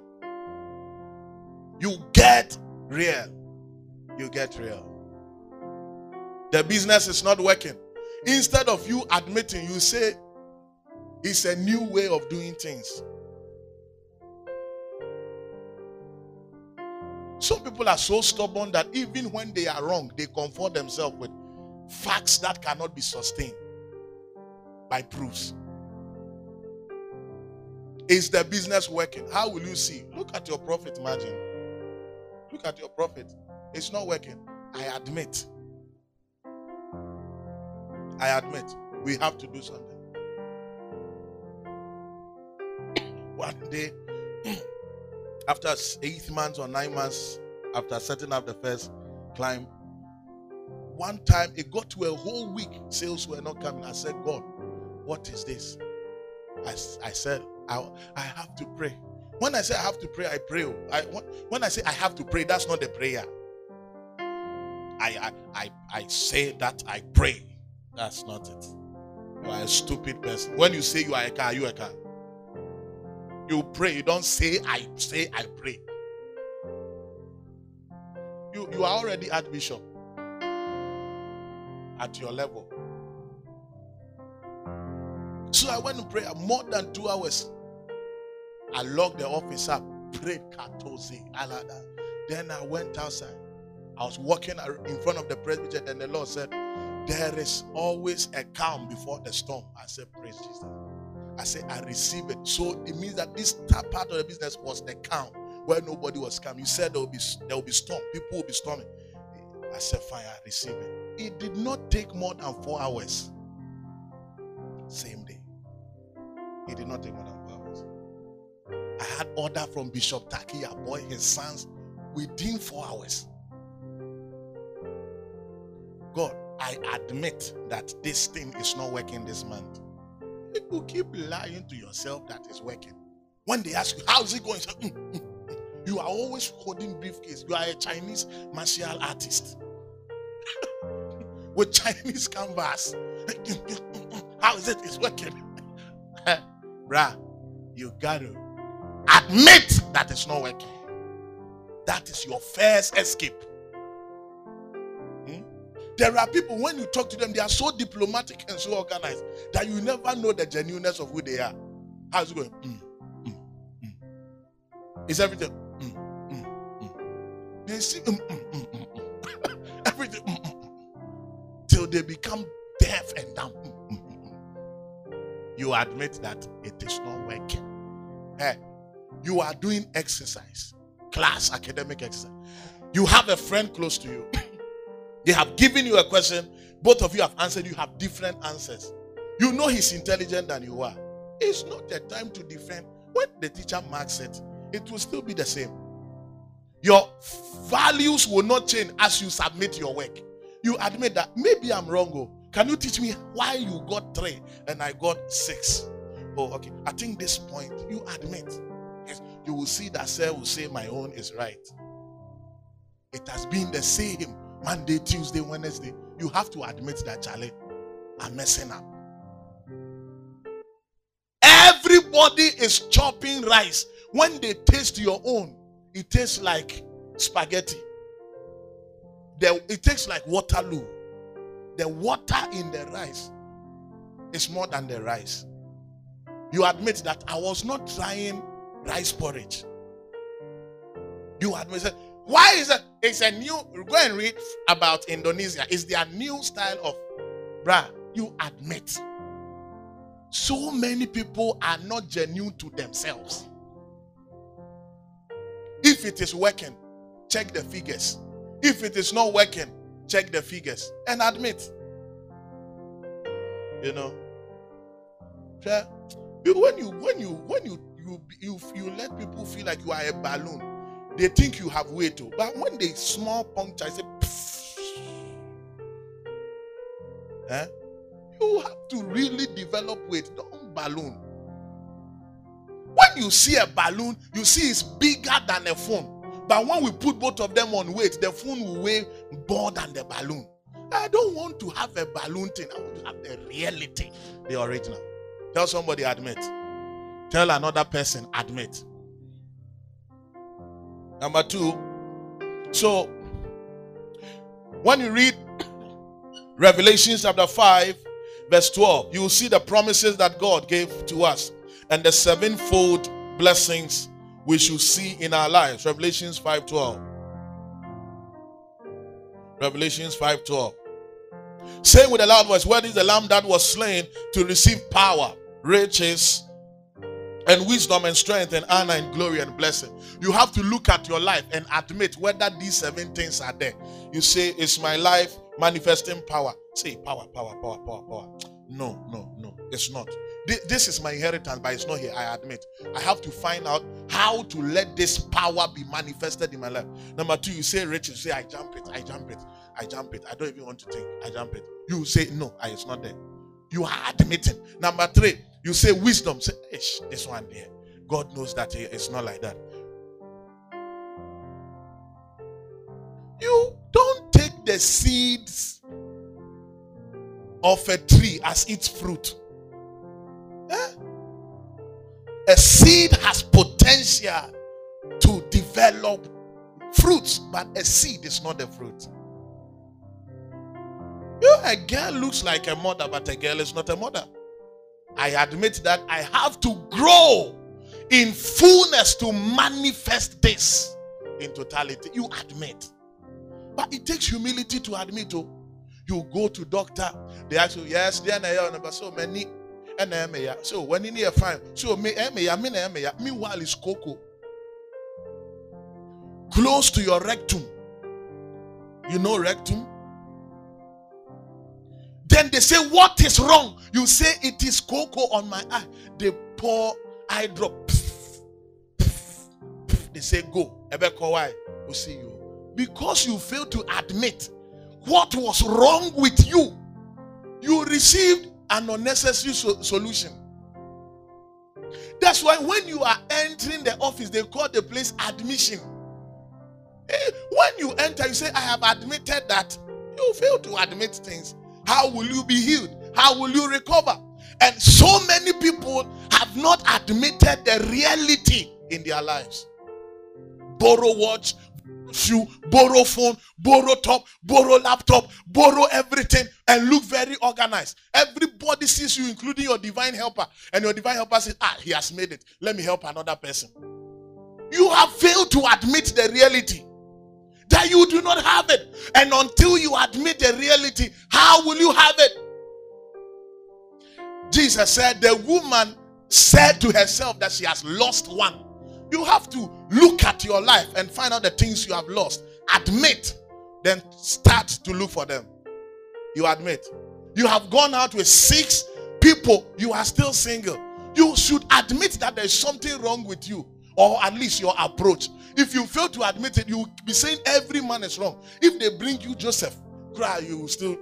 You get real. You get real. The business is not working. Instead of you admitting, you say it's a new way of doing things. Some people are so stubborn that even when they are wrong, they comfort themselves with facts that cannot be sustained by proofs. Is the business working? How will you see? Look at your profit margin. Look at your profit. It's not working. I admit. I admit. We have to do something. One day, after eight months or nine months after setting up the first climb, one time it got to a whole week, sales were not coming. I said, God, what is this? I, I said, I, I have to pray. When I say I have to pray, I pray. oh. I, when- I say I have to pray, that's not the prayer. I, I, I, I say that I pray. That's not it. You are a stupid person. When you say you are a car, you are a car. You pray. You don't say I say I pray. You you are already Archbishop at your level. So I went to prayer more than two hours. I locked the office up, prayed Katozi, Alada. Then I went outside. I was walking in front of the presbytery, and the Lord said, There is always a calm before the storm. I said, Praise Jesus. I said, I receive it. So it means that this part of the business was the calm where nobody was calm. You said there will be there will be storm, people will be storming. I said, Fine, I receive it. It did not take more than four hours. Same day. It did not take more than four hours. I had order from Bishop Taki, boy, his sons, within four hours. God, I admit that this thing is not working this month. You keep lying to yourself that it's working. When they ask you, how is it going? "Mm, mm, mm." You are always holding briefcase. You are a Chinese martial artist with Chinese canvas. How is it? It's working. Bruh, you got to admit that it's not working. That is your first escape. There are people, when you talk to them, they are so diplomatic and so organized that you never know the genuineness of who they are. How's it going? Mm, mm, mm. Is everything? Mm, mm, mm. They see everything till they become deaf and dumb. Mm, mm, mm, you admit that it is not working. Hey, you are doing exercise, class, academic exercise. You have a friend close to you. They have given you a question. Both of you have answered. You have different answers. You know he's intelligent than you are. It's not the time to defend. When the teacher marks it, it will still be the same. Your values will not change as you submit your work. You admit that maybe I'm wrong. Oh. Can you teach me why you got three and I got six? Oh, okay. I think this point you admit. Yes, you will see that Sir will say my own is right. It has been the same Monday, Tuesday, Wednesday. You have to admit that Charlie, I'm messing up. Everybody is chopping rice. When they taste your own, it tastes like spaghetti. The, it tastes like Waterloo. The water in the rice is more than the rice. You admit that I was not trying rice porridge. You admit that. Why is it? It's a new. Go and read about Indonesia. It's their new style of, bruh. You admit. So many people are not genuine to themselves. If it is working, check the figures. If it is not working, check the figures and admit. You know, when you when you when you you you you let people feel like you are a balloon, they think you have weight. Too. But when they small puncture, I say, eh? you have to really develop weight. Don't balloon. When you see a balloon, you see it's bigger than a phone. But when we put both of them on weight, the phone will weigh more than the balloon. I don't want to have a balloon thing. I want to have the reality, the original. Tell somebody, admit. Tell another person, admit. Number two, so when you read Revelation chapter 5, verse 12, you will see the promises that God gave to us and the sevenfold blessings we should see in our lives. Revelations 5:12. Revelations 5:12. Saying with a loud voice, Where is the lamb that was slain to receive power, riches, and wisdom and strength and honor and glory and blessing? You have to look at your life and admit whether these seven things are there. You say, Is my life manifesting power? Say power, power, power, power, power. No, no, no, it's not. This is my inheritance, but it's not here. I admit. I have to find out how to let this power be manifested in my life. Number two, you say riches. You say, I jump it, I jump it, I jump it. I don't even want to think. I jump it. You say, No, it's not there. You are admitting. Number three, you say wisdom. Say, this one there. God knows that it's not like that. You don't take the seeds of a tree as its fruit. Eh? A seed has potential to develop fruits, but a seed is not a fruit. You, a girl looks like a mother, but a girl is not a mother. I admit that I have to grow in fullness to manifest this in totality. You admit. But it takes humility to admit. Oh, you go to doctor, they ask you, yes, they are so many eh, ɛna ɛmɛ eh, ya so wɔn ani yɛ fine so me eh, ɛmɛ ya me na ɛmɛ ya meanwhile is cocoa close to your rectum you know rectum then they say what is wrong you say it is cocoa on my eye they pour eye drop they say go ebeko why we see you because you fail to admit what was wrong with you you received an unnecessary so- solution. That's why when you are entering the office, they call the place admission. Eh, when you enter, you say, I have admitted that. You fail to admit things. How will you be healed? How will you recover? And so many people have not admitted the reality in their lives. Borrow watch, shoe, borrow phone, borrow top, borrow laptop, borrow everything, and look very organized. Everybody sees you, including your divine helper, and your divine helper says, Ah, he has made it. Let me help another person. You have failed to admit the reality that you do not have it. And until you admit the reality, how will you have it? Jesus said, the woman said to herself that she has lost one. You have to look at your life and find out the things you have lost. Admit, then start to look for them. You admit. You have gone out with six people, you are still single. You should admit that there's something wrong with you, or at least your approach. If you fail to admit it, you will be saying every man is wrong. If they bring you Joseph, cry, you will still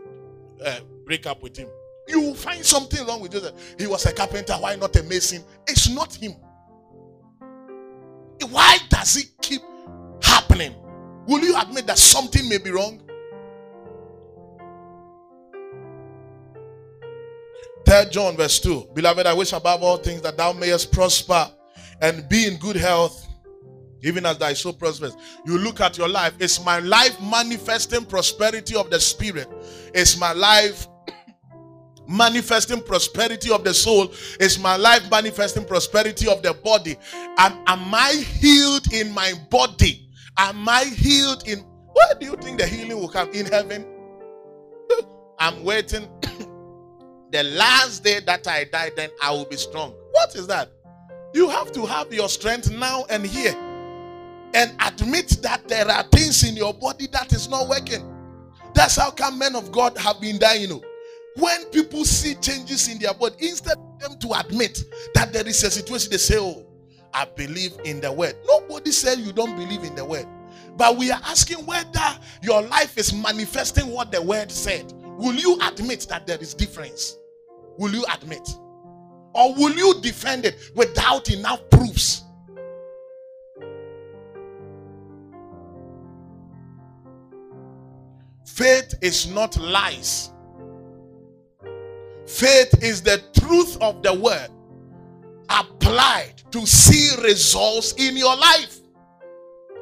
uh, break up with him. You will find something wrong with Joseph. He was a carpenter, why not a mason? It's not him. Why does it keep happening? Will you admit that something may be wrong? Third John verse 2. Beloved, I wish above all things that thou mayest prosper and be in good health, even as thy soul prospers. You look at your life. Is my life manifesting prosperity of the spirit? Is my life manifesting prosperity of the soul? Is my life manifesting prosperity of the body? Am, am I healed in my body? Am I healed in where do you think the healing will come? In heaven? I'm waiting. the last day that I die, then I will be strong. What is that? You have to have your strength now and here and admit that there are things in your body that is not working. That's how come men of God have been dying. You know, when people see changes in their body, instead of them to admit that there is a situation, they say, "Oh, I believe in the word." Nobody said you don't believe in the word, but we are asking whether your life is manifesting what the word said. Will you admit that there is difference? Will you admit? Or will you defend it without enough proofs? Faith is not lies. Faith is the truth of the word applied to see results in your life.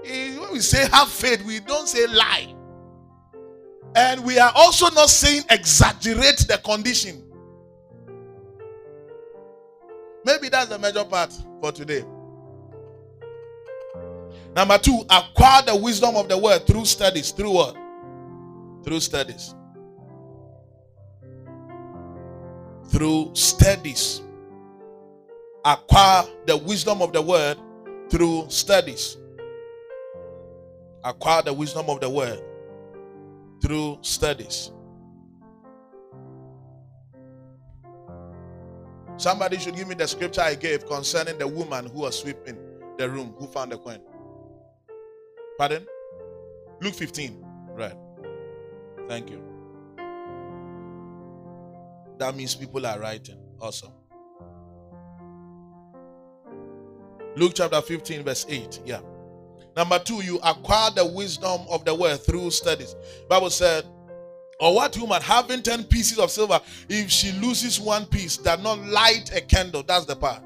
Eh, When we say have faith, we don't say lie. And we are also not saying exaggerate the condition. Maybe that's the major part for today. Number two, acquire the wisdom of the word through studies. Through what? Through studies. Through studies. Acquire the wisdom of the word through studies. Acquire the wisdom of the word through studies. Somebody should give me the scripture I gave concerning the woman who was sweeping the room who found the coin. Pardon? Luke 15. Right. Thank you. That means people are writing. Awesome. Luke chapter 15, verse 8. Yeah. Number two, you acquire the wisdom of the word through studies. Bible said, or what woman having 10 pieces of silver, if she loses one piece, does not light a candle? That's the part.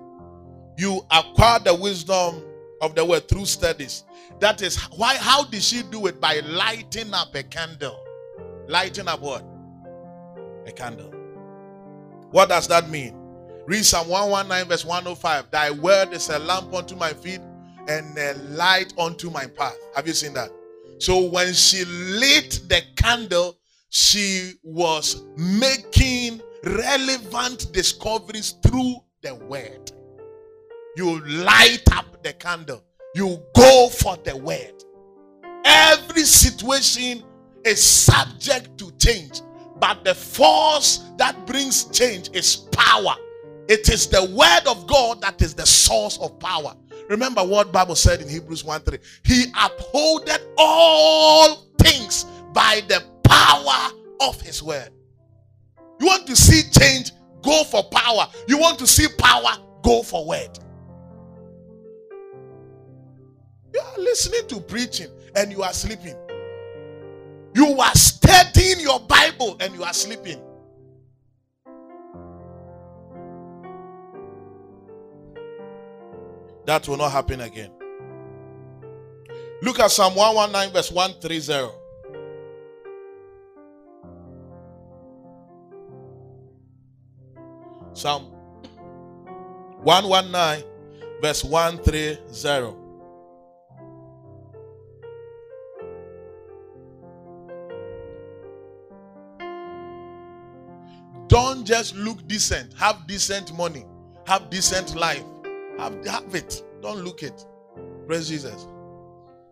You acquire the wisdom of the word through studies. That is why how did she do it? By lighting up a candle. Lighting up what? A candle. What does that mean? Read Psalm 119, verse 105. Thy word is a lamp unto my feet and a light unto my path. Have you seen that? So when she lit the candle, she was making relevant discoveries through the word. You light up the candle, you go for the word. Every situation is subject to change, but the force that brings change is power. It is the word of God that is the source of power. Remember what Bible said in Hebrews 1 3. He upholded all things by the power of his word. You want to see change, go for power. You want to see power, go for word. You are listening to preaching and you are sleeping. You are studying your Bible and you are sleeping. That will not happen again. Look at Psalm 119, verse 130. Psalm 119, verse 130. Don't just look decent. Have decent money. Have decent life. Have, have it. Don't look it. Praise Jesus.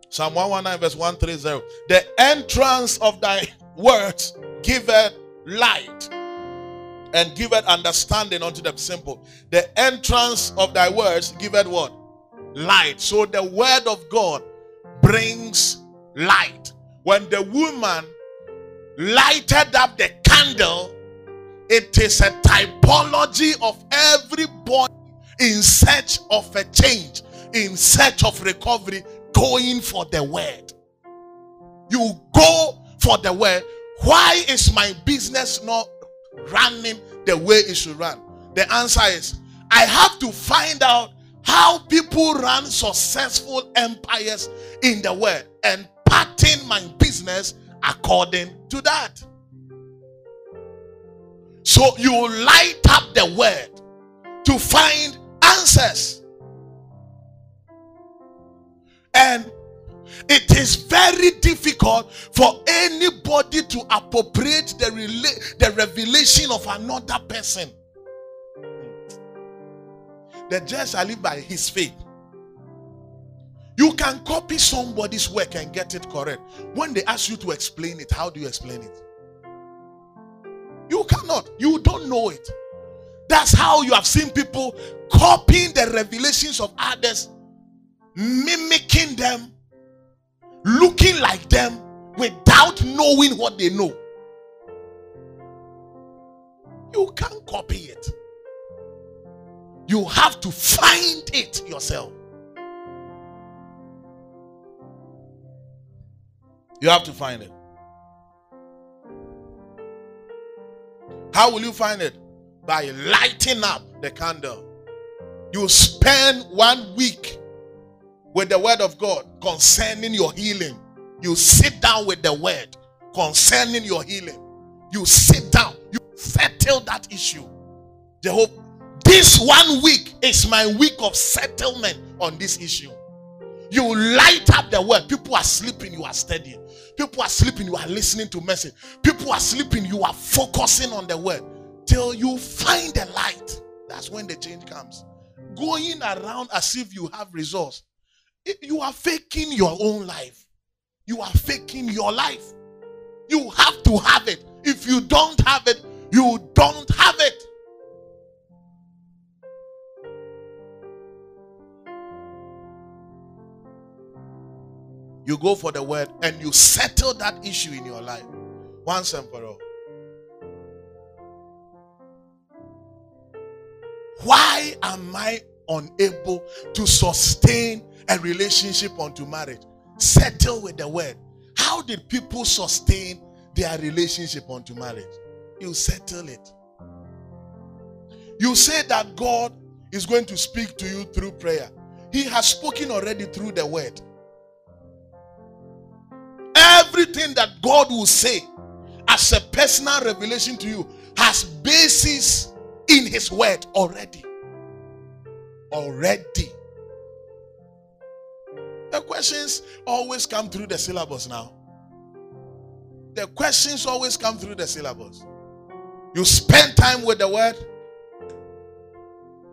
Psalm 119, verse 130. The entrance of thy words giveth light and giveth understanding unto them. Simple. The entrance of thy words giveth what? Light. So the word of God brings light. When the woman lighted up the candle, it is a typology of everybody in search of a change, in search of recovery, going for the word. You go for the word. Why is my business not running the way it should run? The answer is I have to find out how people run successful empires in the world and pattern my business according to that. So you light up the word to find answers. And it is very difficult for anybody to appropriate the, rela- the revelation of another person. The just shall live by his faith. You can copy somebody's work and get it correct. When they ask you to explain it, how do you explain it? You cannot. You don't know it. That's how you have seen people copying the revelations of others, mimicking them, looking like them without knowing what they know. You can't copy it. You have to find it yourself. You have to find it. How will you find it? By lighting up the candle. You spend one week with the word of God concerning your healing. You sit down with the word concerning your healing. You sit down, you settle that issue. Jehovah, this one week is my week of settlement on this issue. You light up the word. People are sleeping, you are studying. People are sleeping, you are listening to message. People are sleeping, you are focusing on the word till you find the light. That's when the change comes. Going around as if you have results, you are faking your own life. You are faking your life. You have to have it. If you don't have it, you don't have it. You go for the word and you settle that issue in your life once and for all. Why am I unable to sustain a relationship unto marriage? Settle with the word. How did people sustain their relationship unto marriage? You settle it. You say that God is going to speak to you through prayer. He has spoken already through the word. Everything that God will say as a personal revelation to you has basis in his word already. Already. The questions always come through the syllabus now. The questions always come through the syllabus. You spend time with the word,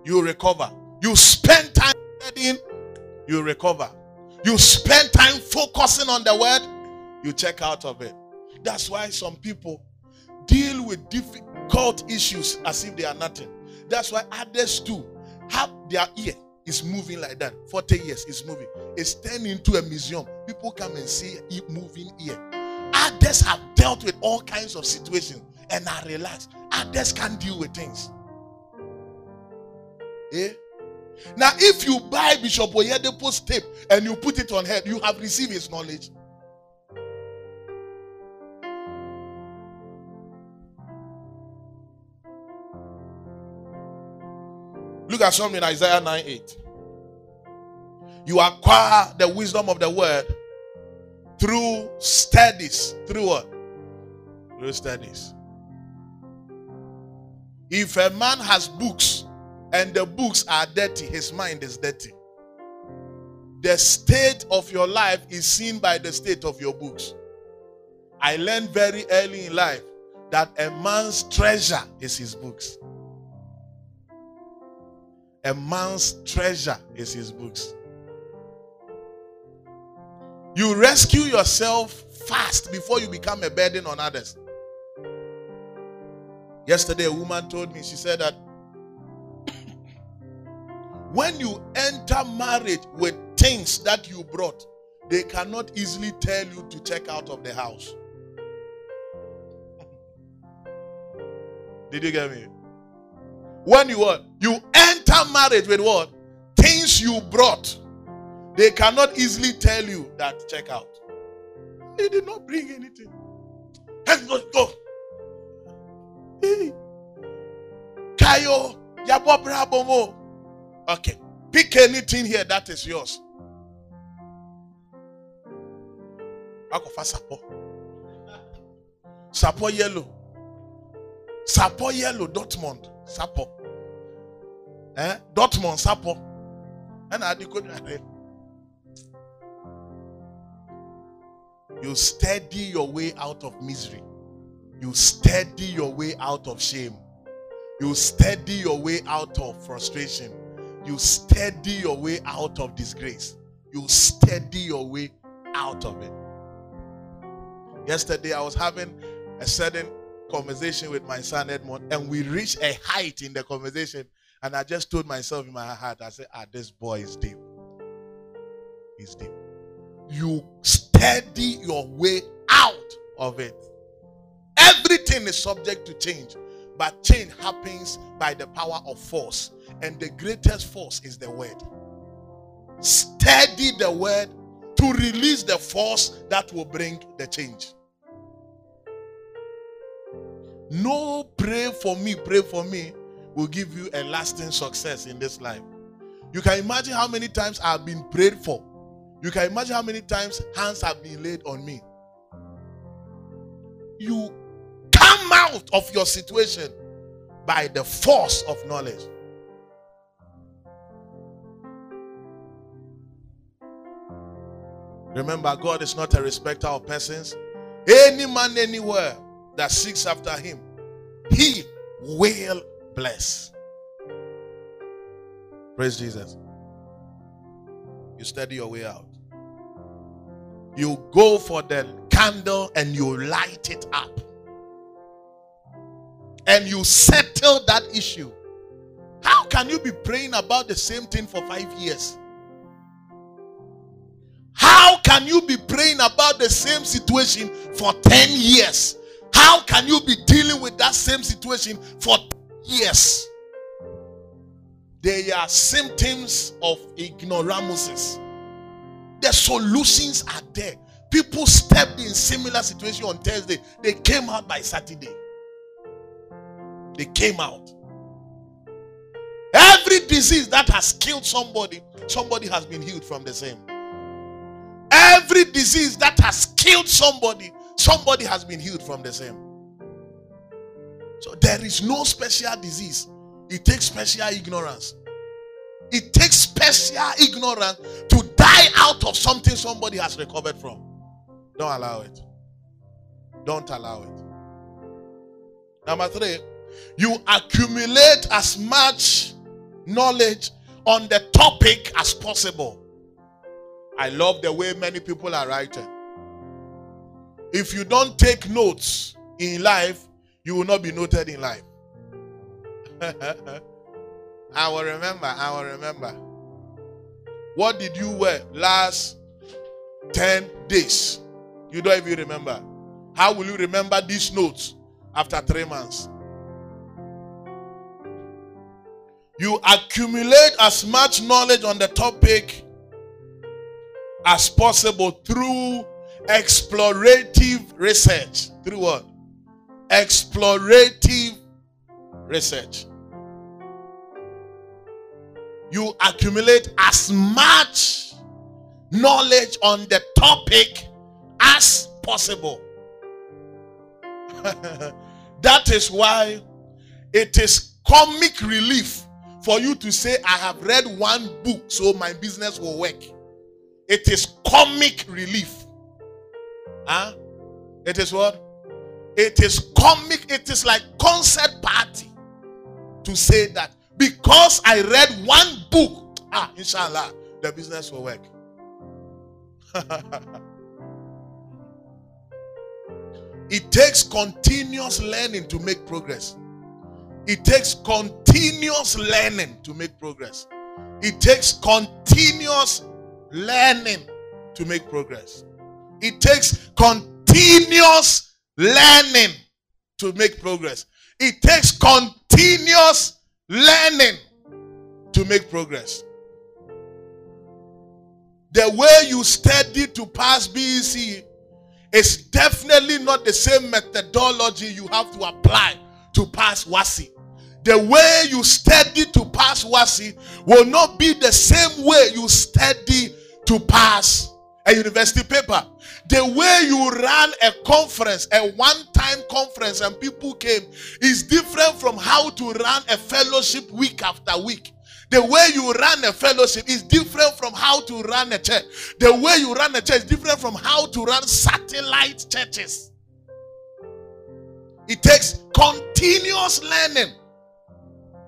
you recover. You spend time studying, you recover. You spend time focusing on the word, you check out of it. That's why some people deal with difficult issues as if they are nothing. That's why others too have their ear is moving like that. 40 years is moving. It's turned into a museum. People come and see it moving ear. Others have dealt with all kinds of situations and are relaxed. Others can't deal with things. Eh? Now, if you buy Bishop Oyedepo's tape and you put it on head, you have received his knowledge. Look at something in Isaiah 9 8. You acquire the wisdom of the word through studies. Through what? Through studies. If a man has books and the books are dirty, his mind is dirty. The state of your life is seen by the state of your books. I learned very early in life that a man's treasure is his books. A man's treasure is his books. You rescue yourself fast before you become a burden on others. Yesterday, a woman told me, she said that when you enter marriage with things that you brought, they cannot easily tell you to check out of the house. Did you get me? When you what? You enter marriage with what? Things you brought. They cannot easily tell you that check out. They did not bring anything. Let's go. Hey. Kayo, Yabo Brabomo. Okay. Pick anything here that is yours. Akofa sapo. Sapo yellow. Sapo yellow, Dortmund. Sapo. Eh? Dortmund, Sapo. And I decode You steady your way out of misery. You steady your way out of shame. You steady your way out of frustration. You steady your way out of disgrace. You steady your way out of it. Yesterday, I was having a certain conversation with my son Edmond, and we reached a height in the conversation. And I just told myself in my heart, I said, Ah, this boy is deep. He's deep. You steady your way out of it. Everything is subject to change, but change happens by the power of force. And the greatest force is the word. Steady the word to release the force that will bring the change. No pray for me, pray for me will give you a lasting success in this life. You can imagine how many times I've been prayed for. You can imagine how many times hands have been laid on me. You come out of your situation by the force of knowledge. Remember, God is not a respecter of persons. Any man anywhere that seeks after him, he will bless. Praise Jesus. You study your way out. You go for the candle and you light it up. And you settle that issue. How can you be praying about the same thing for five years? How can you be praying about the same situation for 10 years? How can you be dealing with that same situation for years? They are symptoms of ignoramuses. The solutions are there. People stepped in similar situation on Thursday. They came out by Saturday. They came out. Every disease that has killed somebody, somebody has been healed from the same. Every disease that has killed somebody, somebody has been healed from the same. So there is no special disease. It takes special ignorance. It takes special ignorance to die out of something somebody has recovered from. Don't allow it. Don't allow it. Number three, you accumulate as much knowledge on the topic as possible. I love the way many people are writing. If you don't take notes in life, you will not be noted in life. I will remember. I will remember. What did you wear last 10 days? You don't even remember. How will you remember these notes after three months? You accumulate as much knowledge on the topic as possible through explorative research. Through what? Explorative research. You accumulate as much knowledge on the topic as possible. that is why it is comic relief for you to say, I have read one book, so my business will work. It is comic relief. Huh? It is what? It is comic, it is like concert party to say that because I read one book, ah, inshallah, the business will work. it takes continuous learning to make progress. It takes continuous learning to make progress. It takes continuous learning to make progress. It takes continuous learning to make progress. It takes continuous learning to make progress. The way you study to pass BEC is definitely not the same methodology you have to apply to pass WASSCE. The way you study to pass WASSCE will not be the same way you study to pass a university paper. The way you run a conference, a one time conference, and people came is different from how to run a fellowship week after week. The way you run a fellowship is different from how to run a church. The way you run a church is different from how to run satellite churches. It takes continuous learning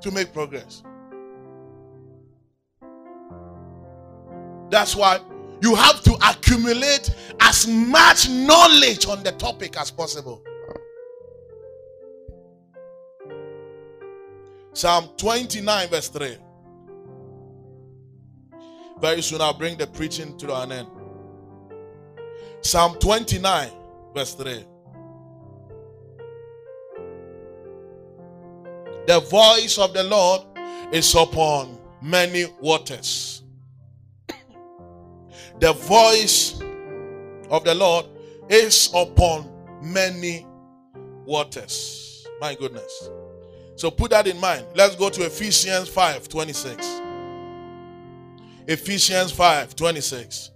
to make progress. That's why you have to accumulate as much knowledge on the topic as possible. Psalm 29, verse 3. Very soon I'll bring the preaching to an end. Psalm 29, verse 3. The voice of the Lord is upon many waters. The voice of the Lord is upon many waters. My goodness. So put that in mind. Let's go to Ephesians 5 26. Ephesians 5 26.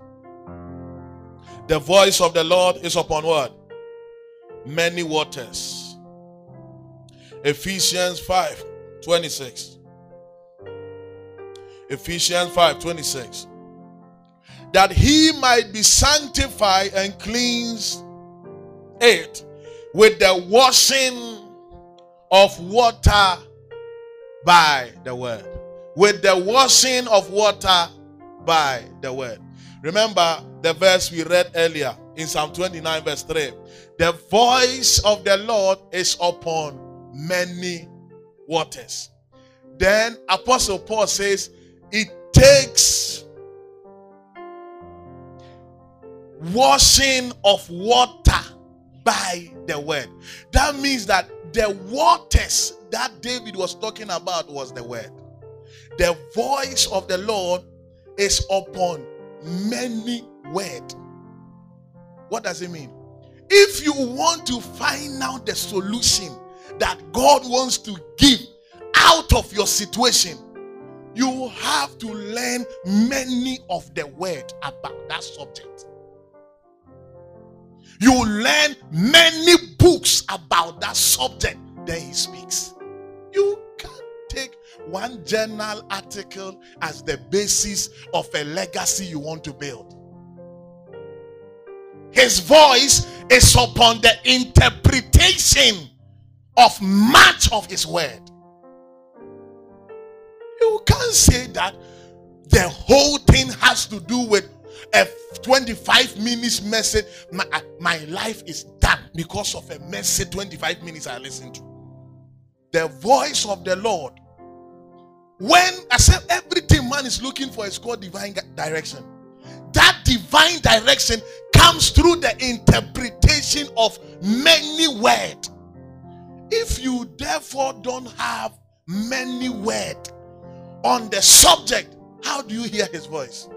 The voice of the Lord is upon what? Many waters. Ephesians 5 26. Ephesians 5 26. That he might be sanctified and cleansed it with the washing of water by the word. With the washing of water by the word. Remember the verse we read earlier in Psalm 29, verse 3. The voice of the Lord is upon many waters. Then Apostle Paul says, It takes washing of water by the word. That means that the waters that David was talking about was the word. The voice of the Lord is upon many word. What does it mean? If you want to find out the solution that God wants to give out of your situation, you have to learn many of the word about that subject. You learn many books about that subject, then he speaks. You can't take one journal article as the basis of a legacy you want to build. His voice is upon the interpretation of much of his word. You can't say that the whole thing has to do with a 25 minutes message. My, uh, my life is done because of a message 25 minutes I listened to. The voice of the Lord. When I said everything man is looking for is called divine direction. That divine direction comes through the interpretation of many words. If you therefore don't have many words on the subject, how do you hear his voice?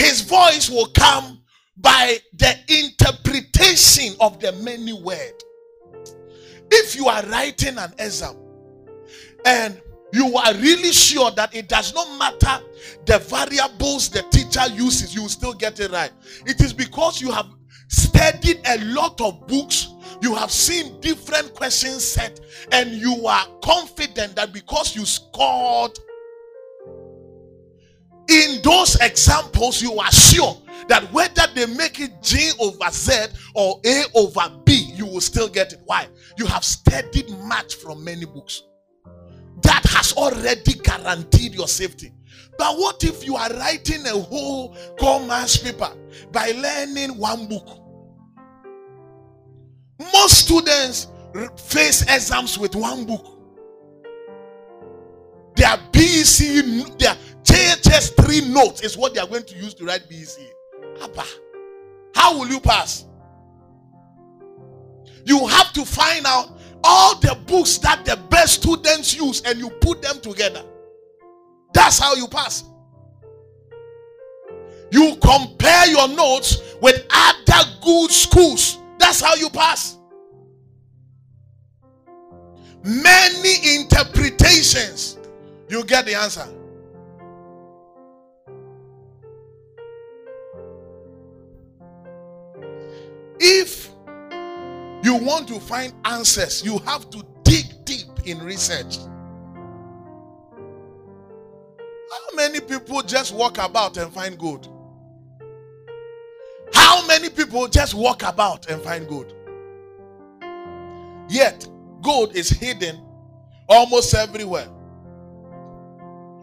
His voice will come by the interpretation of the many word. If you are writing an exam and you are really sure that it does not matter the variables the teacher uses, you will still get it right. It is because you have studied a lot of books, you have seen different questions set, and you are confident that because you scored in those examples, you are sure that whether they make it J over Z or A over B, you will still get it. Why? You have studied much from many books. That has already guaranteed your safety. But what if you are writing a whole commerce paper by learning one book? Most students face exams with one book. Their BEC, their JHS 3 notes is what they are going to use to write BEC. Abba, how will you pass? You have to find out all the books that the best students use and you put them together. That's how you pass. You compare your notes with other good schools. That's how you pass. Many interpretations, you get the answer. You want to find answers, you have to dig deep in research. How many people just walk about and find gold? How many people just walk about and find gold? Yet, gold is hidden almost everywhere.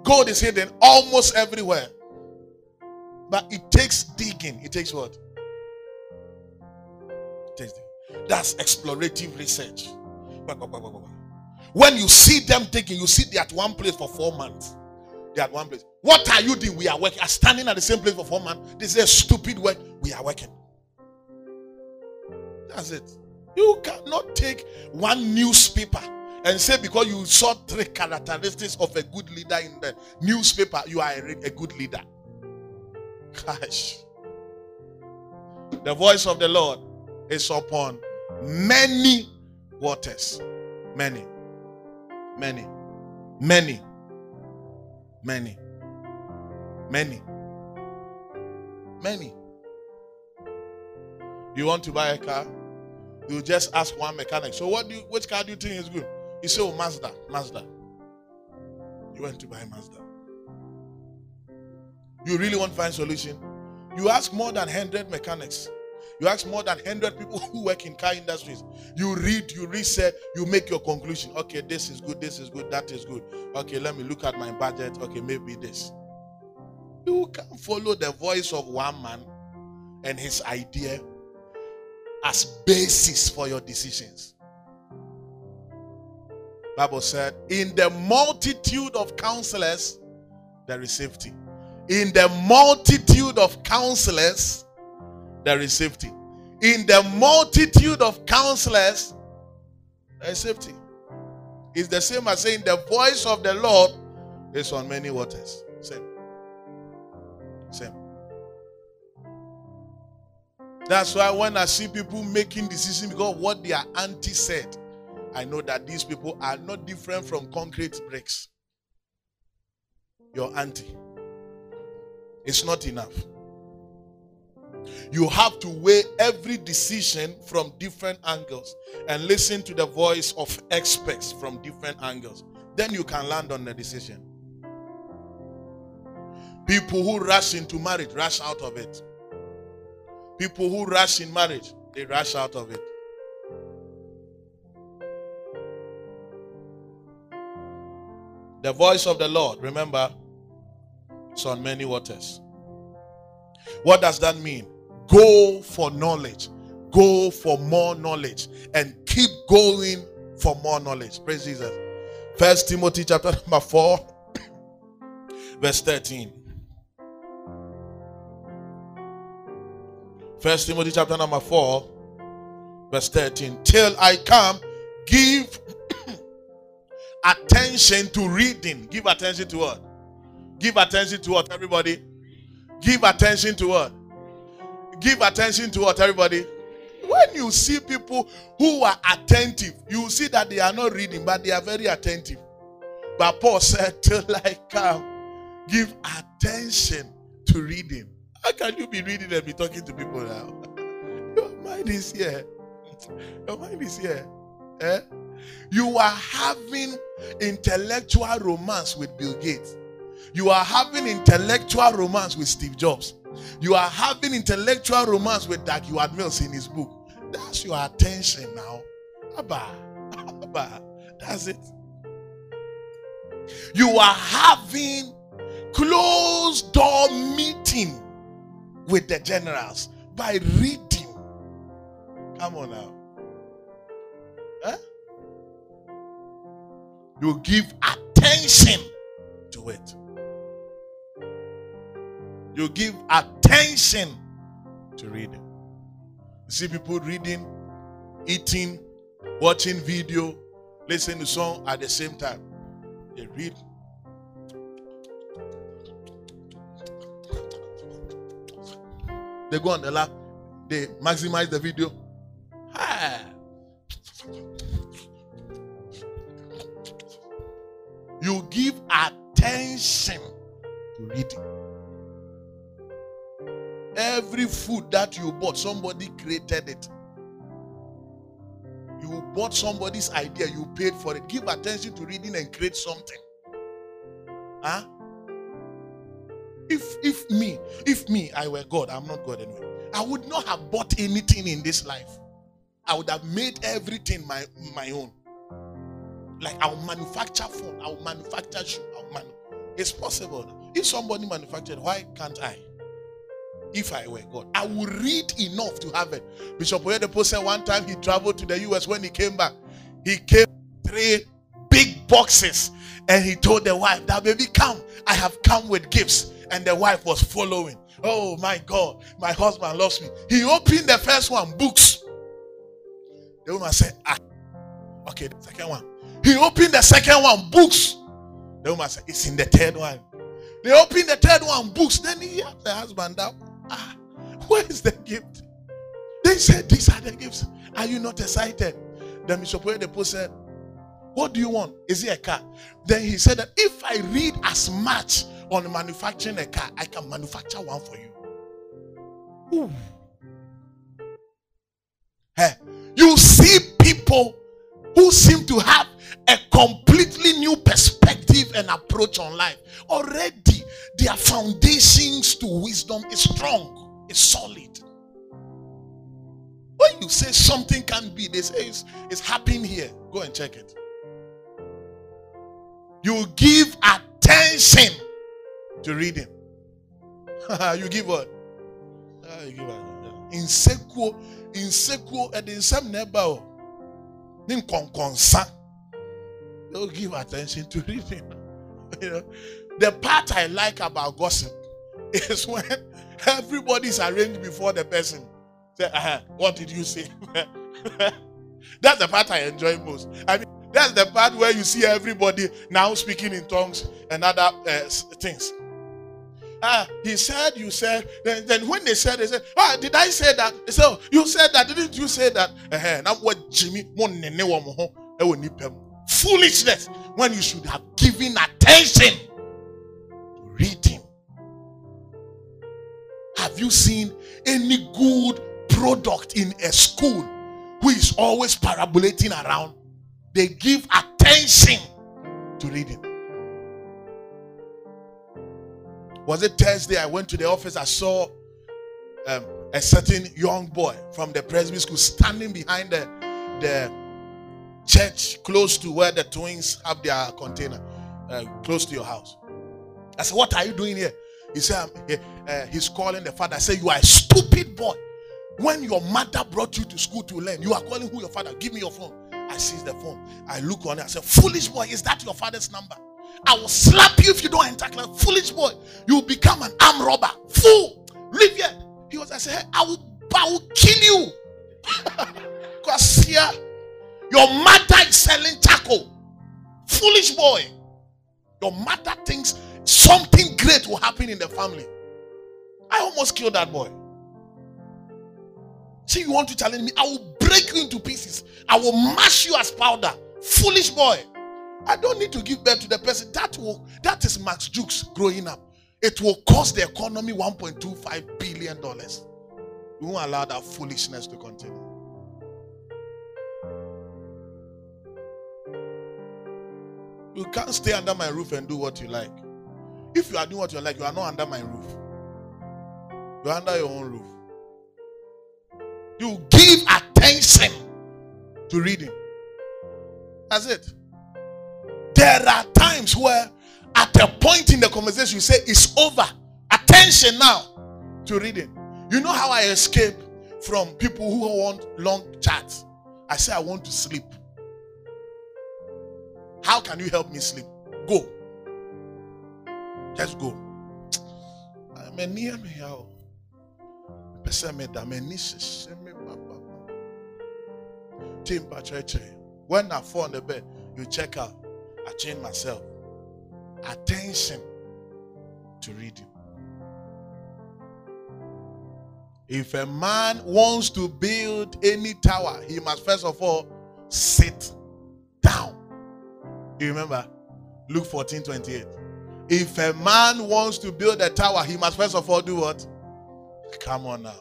Gold is hidden almost everywhere. But it takes digging. It takes what? That's explorative research. When you see them taking, you see they at one place for four months. They at one place. What are you doing? We are working. Are standing at the same place for four months. This is a stupid work. We are working. That's it. You cannot take one newspaper and say because you saw three characteristics of a good leader in the newspaper, you are a, a good leader. Gosh. The voice of the Lord is upon many waters. Many. Many. Many. Many. Many. Many. You want to buy a car? You just ask one mechanic. So what do you which car do you think is good? You say, Oh Mazda, Mazda. You went to buy Mazda. You really want to find solution? You ask more than 100 mechanics. You ask more than 100 people who work in car industries. You read, you research, you make your conclusion. Okay, this is good, this is good, that is good. Okay, let me look at my budget. Okay, maybe this. You can follow the voice of one man and his idea as basis for your decisions. Bible said, in the multitude of counselors, there is safety. In the multitude of counselors, there is safety. In the multitude of counselors, there is safety. It's the same as saying the voice of the Lord is on many waters. Same. Same. That's why when I see people making decisions because what their auntie said, I know that these people are not different from concrete bricks. Your auntie. It's not enough. You have to weigh every decision from different angles and listen to the voice of experts from different angles. Then you can land on the decision. People who rush into marriage rush out of it. People who rush in marriage, they rush out of it. The voice of the Lord, remember, is on many waters. What does that mean? Go for knowledge, go for more knowledge, and keep going for more knowledge. Praise Jesus. First Timothy chapter number 4, verse 13. First Timothy chapter number 4, verse 13. Till I come, give attention to reading. Give attention to what? Give attention to what, everybody? Give attention to what? Give attention to what, everybody? When you see people who are attentive, you see that they are not reading, but they are very attentive. But Paul said, Till I come, give attention to reading. How can you be reading and be talking to people now? Your mind is here. Your mind is here. Eh? You are having intellectual romance with Bill Gates. You are having intellectual romance with Steve Jobs. You are having intellectual romance with Dag Heward-Mills in his book. That's your attention now. Abba. Abba. That's it. You are having closed door meeting with the generals by reading. Come on now. Huh? You give attention to it. You give attention to reading. You see people reading, eating, watching video, listening to song at the same time. They read. They go on the lap. They maximize the video. Ah. You give attention to reading. Every food that you bought, somebody created it. You bought somebody's idea, you paid for it. Give attention to reading and create something. Huh? If if me, if me, I were God, I'm not God anyway. I would not have bought anything in this life. I would have made everything my my own. Like I'll manufacture phone, I'll manufacture shoe, I'll manu- It's possible. If somebody manufactured, why can't I? If I were God, I would read enough to have it. Bishop Oyedepo said one time he traveled to the US. When he came back, he came three big boxes and he told the wife that baby come i have come with gifts. And the wife was following. Oh my god my husband loves me. He opened the first one books. The woman said ah okay the second one. He opened the second one books. The woman said it's in the third one. They opened the third one books. Then he asked the husband out where is the gift they said these are the gifts are you not excited then bishop Oyedepo said what do you want? Is it a car? Then he said that if I read as much on manufacturing a car, I can manufacture one for you. Ooh. Hey, you see people who seem to have a completely new perspective and approach on life. Already, their foundations to wisdom is strong, is solid. When you say something can be, they say it's, it's happening here. Go and check it. You give attention to reading. you give what? Ah, you give insekuo insekuo ɛde nsɛm na ɛba o ne nkɔnkɔnsa you give attention to reading you know the part i like about gossip is when everybody is arranged before the person say uh what did you say that's the part i enjoy most i mean that's the part where you see everybody now speaking in tongues and other uh, things. Ah, he said, you said. Then, then when they said, they said, Ah, did I say that? They said, oh, You said that. Didn't you say that? Eh, Now what Jimmy. Foolishness when you should have given attention to reading. Have you seen any good product in a school who is always parabolating around? They give attention to reading. Was it Thursday? I went to the office. I saw um, a certain young boy from the Presby school standing behind the, the church close to where the twins have their container, uh, close to your house. I said, What are you doing here? He said, uh, He's calling the father. Said, You are a stupid boy. When your mother brought you to school to learn, you are calling who your father? Give me your phone. I seize the phone. I look on it. I said, Foolish boy, is that your father's number? I will slap you if you don't enter class. Foolish boy, you will become an arm robber. Fool, leave here. He was, I said, I will, I will kill you. Because here, your mother is selling charcoal. Foolish boy. Your mother thinks something great will happen in the family. I almost killed that boy. See, you want to challenge me? I will break you into pieces. I will mash you as powder. Foolish boy. I don't need to give birth to the person. That will that is Max Jukes growing up. It will cost the economy 1.25 billion dollars. You won't allow that foolishness to continue. You can't stay under my roof and do what you like. If you are doing what you like, you are not under my roof. You are under your own roof. You give attention to reading. That's it. There are times where, at a point in the conversation, you say, It's over. Attention now to reading. You know how I escape from people who want long chats? I say, I want to sleep. How can you help me sleep? Go. Just go. I'm a near me how. When I fall on the bed, you check out. I change myself. Attention to reading. If a man wants to build any tower, he must first of all sit down. You remember Luke 14 28. If a man wants to build a tower, he must first of all do what? Come on now.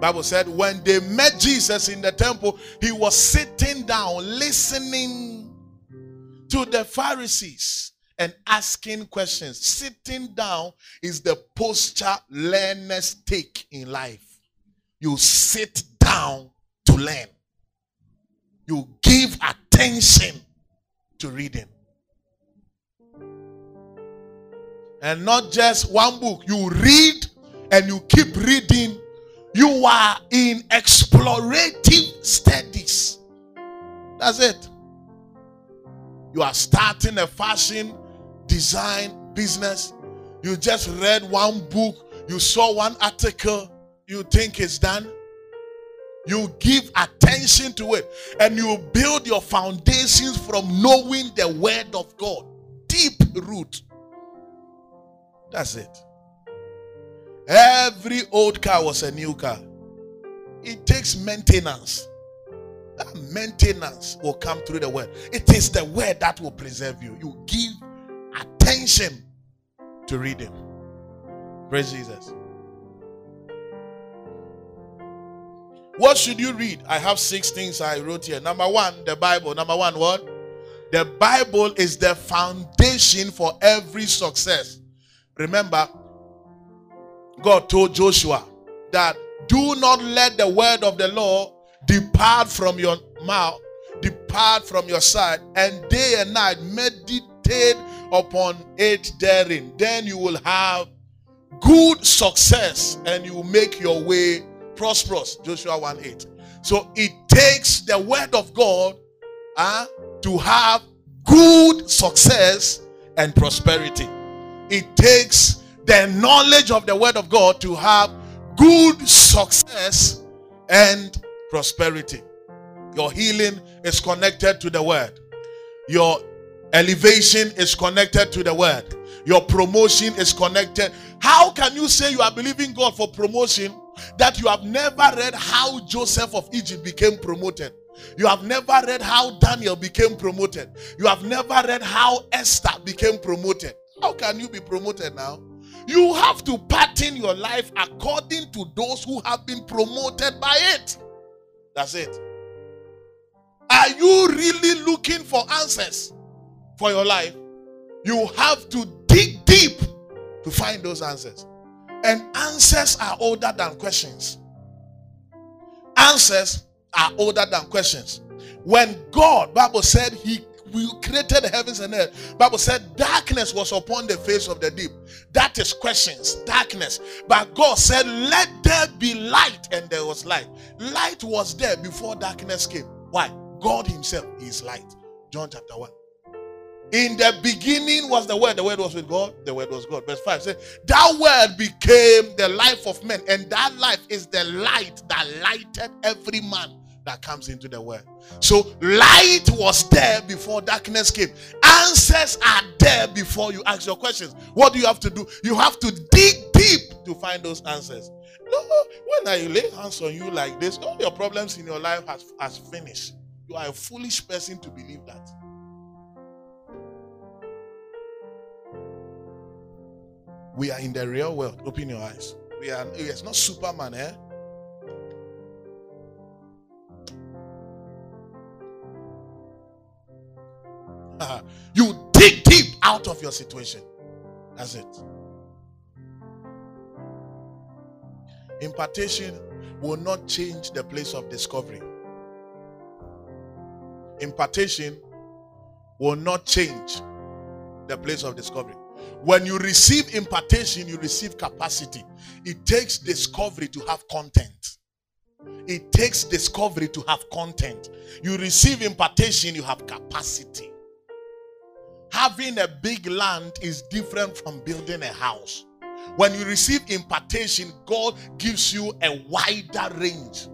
Bible said when they met Jesus in the temple, he was sitting down listening to the Pharisees and asking questions. Sitting down is the posture learners take in life. You sit down to learn. You give attention to reading. And not just one book. You read and you keep reading. You are in explorative studies. That's it. You are starting a fashion design business. You just read one book, you saw one article, you think it's done. You give attention to it and you build your foundations from knowing the word of God. Deep root. That's it. Every old car was a new car. It takes maintenance. That maintenance will come through the word. It is the word that will preserve you. You give attention to reading. Praise Jesus. What should you read? I have six things I wrote here. Number one, the Bible. Number one, what? The Bible is the foundation for every success. Remember, God told Joshua that do not let the word of the law depart from your mouth, depart from your side, and day and night meditate upon it therein. Then you will have good success and you will make your way prosperous. Joshua 1 8. So it takes the word of God uh, to have good success and prosperity. It takes the knowledge of the word of God to have good success and prosperity. Your healing is connected to the word. Your elevation is connected to the word. Your promotion is connected. How can you say you are believing God for promotion that you have never read how Joseph of Egypt became promoted? You have never read how Daniel became promoted. You have never read how Esther became promoted. How can you be promoted now? You have to pattern your life according to those who have been promoted by it. That's it. Are you really looking for answers for your life? You have to dig deep to find those answers. And answers are older than questions. Answers are older than questions. When God, Bible said he we created the heavens and earth. Bible said darkness was upon the face of the deep. That is questions, darkness. But God said, "Let there be light," and there was light. Light was there before darkness came. Why? God Himself is light. John chapter one. In the beginning was the word. The word was with God. The word was God. Verse 5 says, That word became the life of men, and that life is the light that lighted every man that comes into the world. So light was there before darkness came. Answers are there before you ask your questions. What do you have to do? You have to dig deep to find those answers. No, when I lay hands on you like this, all your problems in your life has, has finished. You are a foolish person to believe that. We are in the real world. Open your eyes. We are it's not Superman, eh? you dig deep out of your situation. That's it. Impartation will not change the place of discovery. Impartation will not change the place of discovery. When you receive impartation, you receive capacity. It takes discovery to have content. It takes discovery to have content. You receive impartation, you have capacity. Having a big land is different from building a house. When you receive impartation, God gives you a wider range.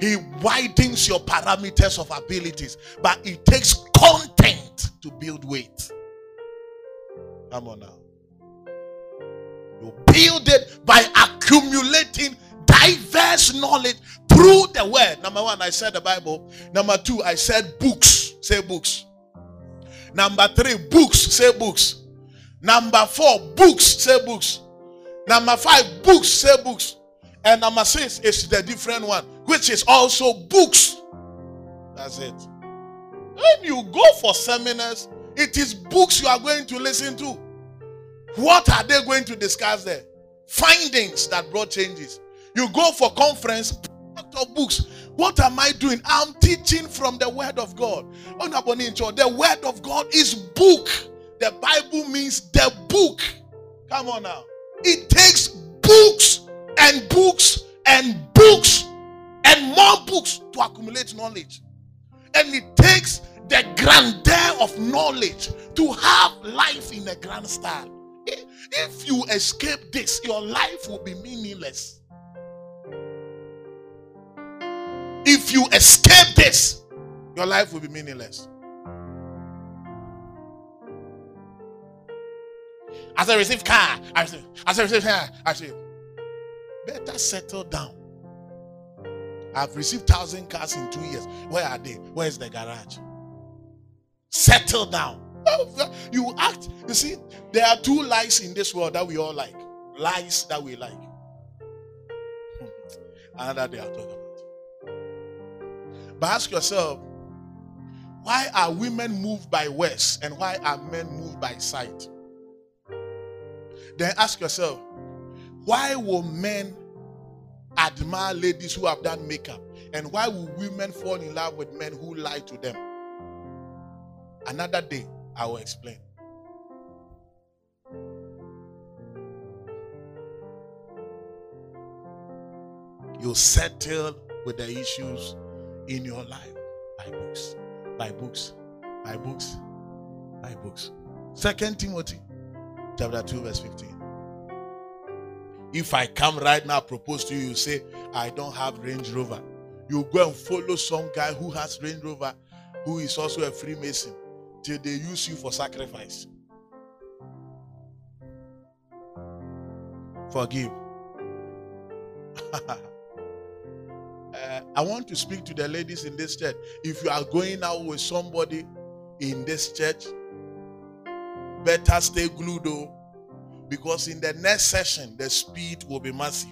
He widens your parameters of abilities, but it takes content to build weight. Come on now. You build it by accumulating diverse knowledge through the word. Number one, I said the Bible. Number two, I said books. Say books. Number three, books. Say books. Number four, books. Say books. Number five, books. Say books. And number six is the different one, which is also books. That's it. When you go for seminars, it is books you are going to listen to. What are they going to discuss there? Findings that brought changes. You go for conference, of books. What am I doing? I'm teaching from the word of God. Oh, the word of God is book. The Bible means the book. Come on now. It takes books and books and books and more books to accumulate knowledge. And it takes the grandeur of knowledge to have life in a grand style. Eh, if you escape this, your life will be meaningless. If you escape this, your life will be meaningless. As I receive car, I receive, as I receive car, I receive. Better settle down. I've received thousand cars in two years. Where are they? Where is the garage? Settle down. You act. You see, there are two lies in this world that we all like. Lies that we like. Another day I'll talk. But ask yourself, why are women moved by words and why are men moved by sight? Then ask yourself, why will men admire ladies who have done makeup? And why will women fall in love with men who lie to them? Another day, I will explain. You settle with the issues in your life by books, by books, by books, by books. Second Timothy chapter 2, verse 15. If I come right now, propose to you, you say, I don't have Range Rover. You go and follow some guy who has Range Rover, who is also a Freemason, till they use you for sacrifice. Forgive. Uh, I want to speak to the ladies in this church. If you are going out with somebody in this church, better stay glued though, because in the next session, the speed will be massive.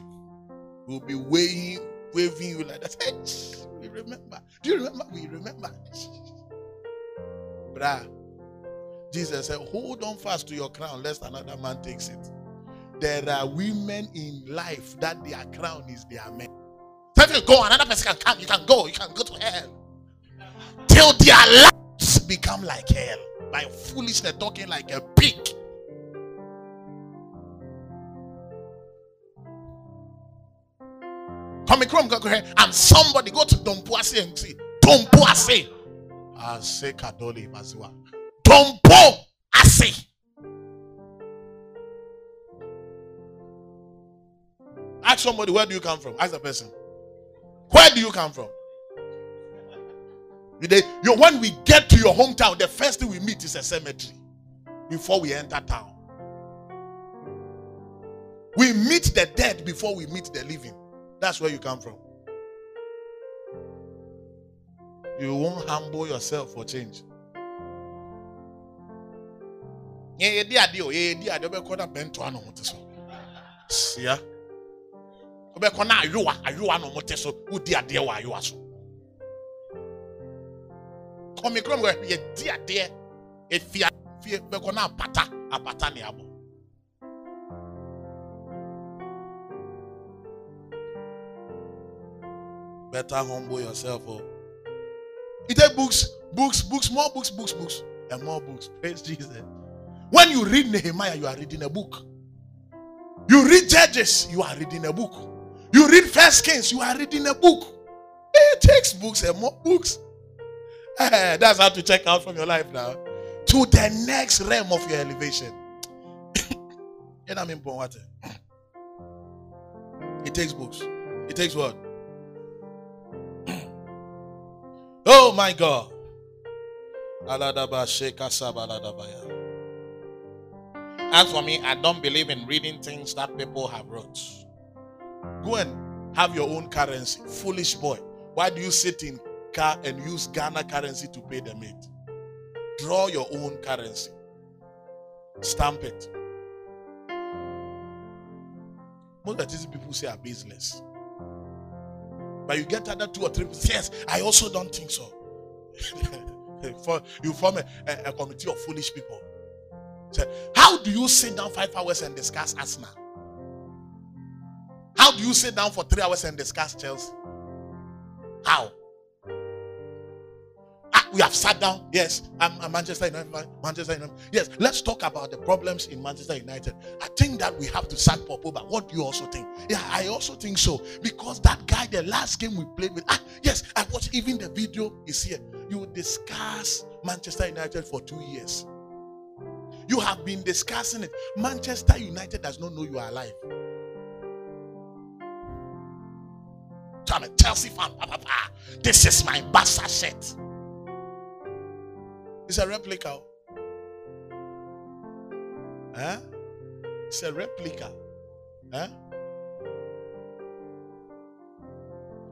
We'll be waving, waving you like that. Hey, we remember. Do you remember? We remember. Bruh. Jesus said, Hold on fast to your crown, lest another man takes it. There are women in life that their crown is their man. You go, another person can come, you can go, you can go to hell. Till their lives become like hell. By foolishness, talking like a pig. Come come go and somebody go to Dompuase and see Dompuase. Say Kadoli Maziwa. Dompo Ase. Ask somebody, where do you come from? Ask the person. Where do you come from? When we get to your hometown, the first thing we meet is a cemetery before we enter town. We meet the dead before we meet the living. That's where you come from. You won't humble yourself for change. Yeah, Wobɛkɔ na ayowa, ayowa na ɔmo te so. Wodi adeɛ wɔ ayowa so. Kɔmi kurom wɔ yɛdi adeɛ. Efia fie bɛkɔ na apata, apata ne abɔ. Better humble yourself. Oh. You take books, books, books, more books, books, books, and more books. Praise Jesus. When you read Nehemiah, you are reading a book. You read Judges, you are reading a book. You read First Kings, you are reading a book. It takes books and more books. Eh, That's how to check out from your life now to the next realm of your elevation. It takes books. It takes what? oh my God. As for me, I don't believe in reading things that people have wrote. Go and have your own currency. Foolish boy. Why do you sit in car and use Ghana currency to pay the mate? Draw your own currency. Stamp it. Most of these people say are business. But you get other two or three people. Yes, I also don't think so. For- you form a, a- a committee of foolish people. Say, how do you sit down five hours and discuss asthma? Do you sit down for three hours and discuss Chelsea? How? Ah, we have sat down. Yes, I'm, I'm Manchester United. Manchester United. Yes, let's talk about the problems in Manchester United. I think that we have to sack Popo. But what do you also think? Yeah, I also think so because that guy, the last game we played with. Ah, yes, I watched even the video is here. You discuss Manchester United for two years. You have been discussing it. Manchester United does not know you are alive. Chelsea fan. This is my Barca shirt. It's a replica. Huh? It's a replica. Huh?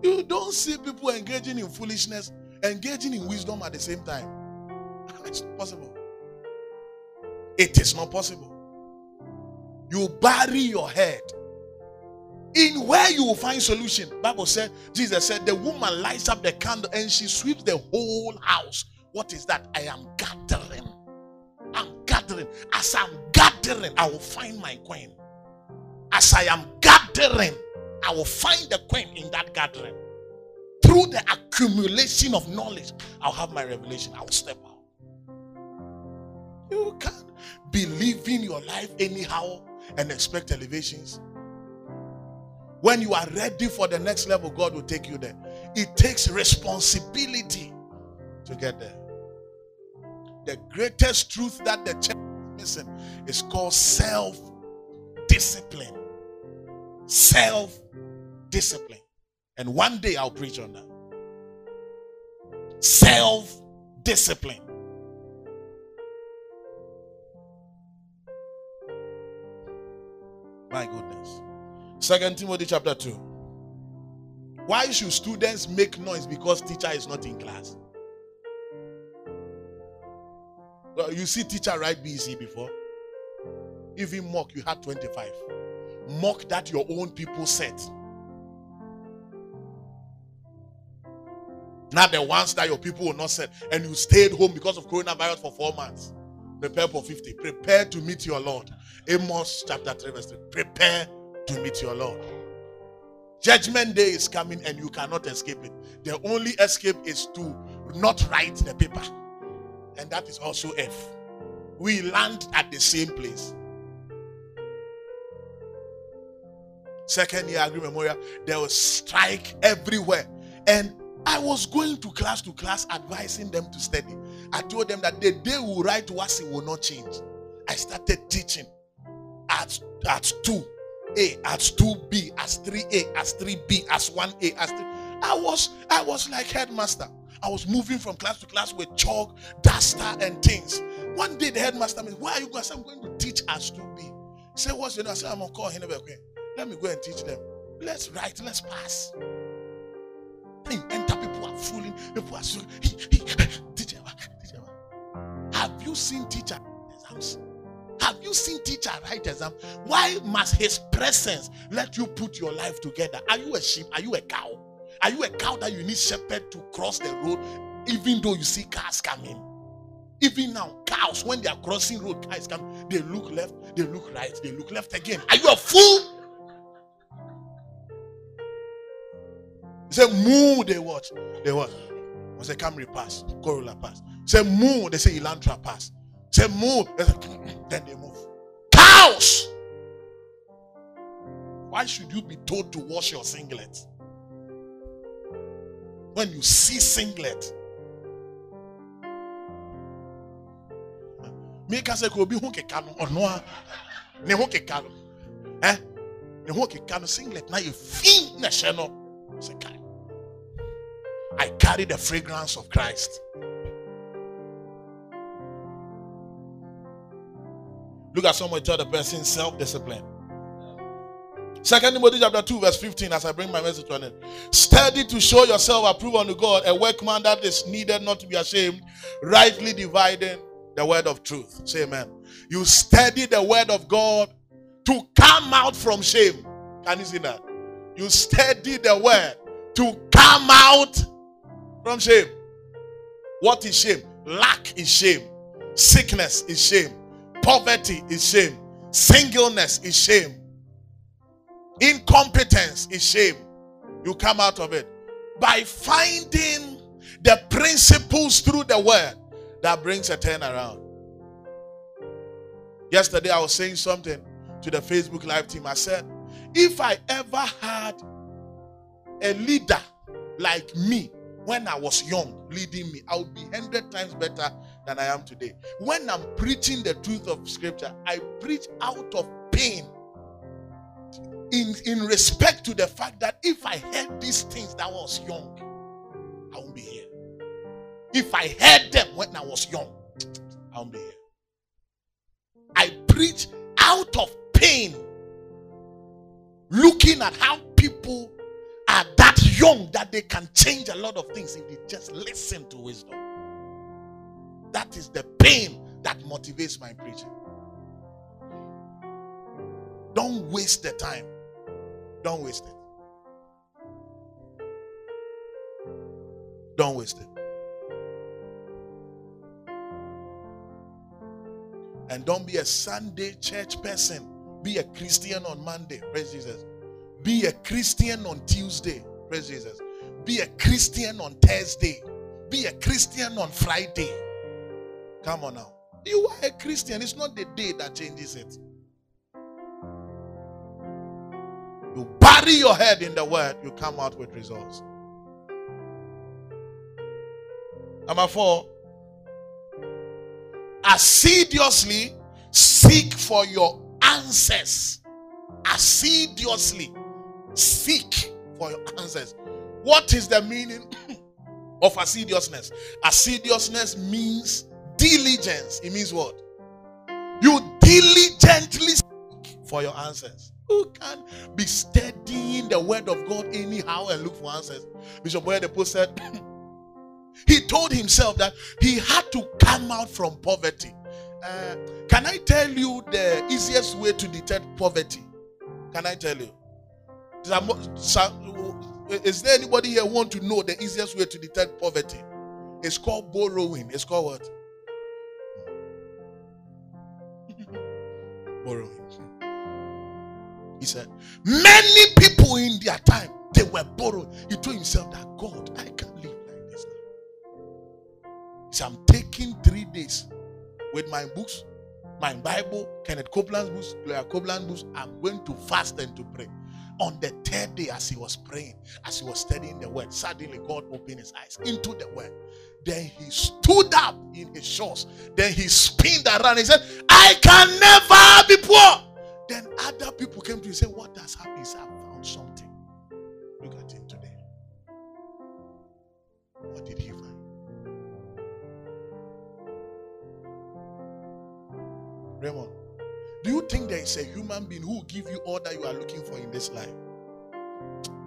You don't see people engaging in foolishness, engaging in wisdom at the same time. It's not possible. It is not possible. You bury your head in where you will find solution. Bible said, Jesus said, the woman lights up the candle and she sweeps the whole house. What is that? I am gathering. I'm gathering. As I'm gathering, I will find my queen. As I am gathering, I will find the queen in that gathering. Through the accumulation of knowledge, I'll have my revelation. I'll step out. You can't be living your life anyhow and expect elevations. When you are ready for the next level, God will take you there. It takes responsibility to get there. The greatest truth that the church is missing is called self discipline. Self discipline. And one day I'll preach on that. Self discipline. My goodness. Second Timothy chapter 2. Why should students make noise because teacher is not in class? Well, you see teacher write BC before. Even mock, you had 25. Mock that your own people set. Not the ones that your people will not set. And you stayed home because of coronavirus for four months. Prepare for 50. Prepare to meet your Lord. Amos chapter 3, verse 3. Prepare to meet your Lord. Judgment day is coming and you cannot escape it. The only escape is to not write the paper. And that is also F. We land at the same place. Second year Aggrey Memorial, there was strike everywhere. And I was going to class to class advising them to study. I told them that the day we write WASSCE will not change. I started teaching at, at 2 A, as 2B, as 3A, as 3B, as 1A, as 3. I was I was like headmaster. I was moving from class to class with chalk, duster, and things. One day the headmaster said, Where are you going? I I'm going to teach as 2B. He said, What's your name? I said, I'm gonna call him. Let me go and teach them. Let's write, let's pass. Hey, enter people are fooling, people are so teacher. teacher. Have you seen teacher exams? Have you seen teacher write exam? Why must his presence let you put your life together? Are you a sheep? Are you a cow? Are you a cow that you need shepherd to cross the road even though you see cars coming? Even now, cows, when they are crossing road, cars come, they look left, they look right, they look left again. Are you a fool? Say moo, they watch. They watch. I say Camry pass, Corolla pass. Say moo, they say Elantra pass. Say moo, they say, mm, mm, then they move. Cows. Why should you be told to wash your singlet? When you see singlet, meka sɛ ka obi ho keka no ɔno a ne keka no eh? ne ho keka no singlet na yɛ fi na ɛhyɛ no sɛ kae I carry the fragrance of Christ. Look at someone tell the person self-discipline. Second Timothy chapter 2, verse 15, as I bring my message on it. Study to show yourself approved unto God, a workman that is needed not to be ashamed, rightly dividing the word of truth. Say amen. You study the word of God to come out from shame. Can you see that? You study the word to come out from shame. What is shame? Lack is shame. Sickness is shame. Poverty is shame. Singleness is shame. Incompetence is shame. You come out of it by finding the principles through the word that brings a turnaround. Yesterday, I was saying something to the Facebook Live team. I said, if I ever had a leader like me when I was young leading me, I would be 100 times better than I am today. When I'm preaching the truth of Scripture, I preach out of pain. In, in respect to the fact that if I heard these things that I was young, I won't be here. If I heard them when I was young, I won't be here. I preach out of pain, looking at how people are that young that they can change a lot of things if they just listen to wisdom. That is the pain that motivates my preaching. Don't waste the time. Don't waste it. Don't waste it. And don't be a Sunday church person. Be a Christian on Monday. Praise Jesus. Be a Christian on Tuesday. Praise Jesus. Be a Christian on Thursday. Be a Christian on Friday. Come on now. You are a Christian. It's not the day that changes it. You bury your head in the word, you come out with results. Number four, assiduously seek for your answers. Assiduously seek for your answers. What is the meaning of assiduousness? Assiduousness means diligence. It means what? You diligently seek for your answers. Who can be studying the word of God anyhow and look for answers. Bishop Post said he told himself that he had to come out from poverty. Uh, can I tell you the easiest way to detect poverty? Can I tell you? Is there anybody here want to know the easiest way to detect poverty? It's called borrowing. It's called what? Borrowing. He said, Many people in their time they were borrowing. He told himself that God, I can't live like this now. He said, I'm taking three days with my books, my Bible, Kenneth Copeland's books, Gloria Copeland's books. I'm going to fast and to pray. On the third day, as he was praying, as he was studying the word, suddenly God opened his eyes into the word. Then he stood up in his shorts. Then he spinned around. He said, I can never be poor. Then other people came to him and said, What has happened? He said, I found something. Look at him today. What did he find? Raymond, do you think there is a human being who will give you all that you are looking for in this life?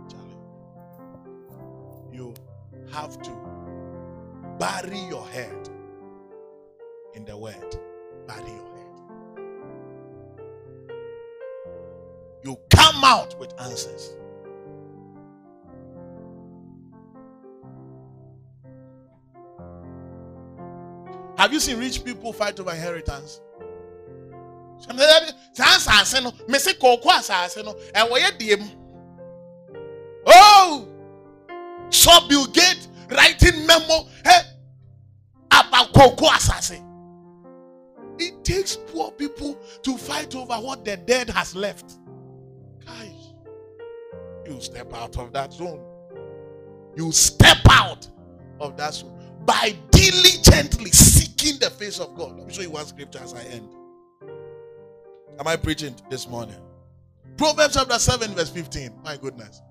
Charlie, you have to bury your head in the word. Bury your head. You come out with answers. Have you seen rich people fight over inheritance? oh Bill Gates writing memo cocoa assassin. It takes poor people to fight over what the dead has left. Guys, you step out of that zone. You step out of that zone by diligently seeking the face of God. Let me show you one scripture as I end. Am I preaching this morning? Proverbs chapter 7, verse 15. My goodness.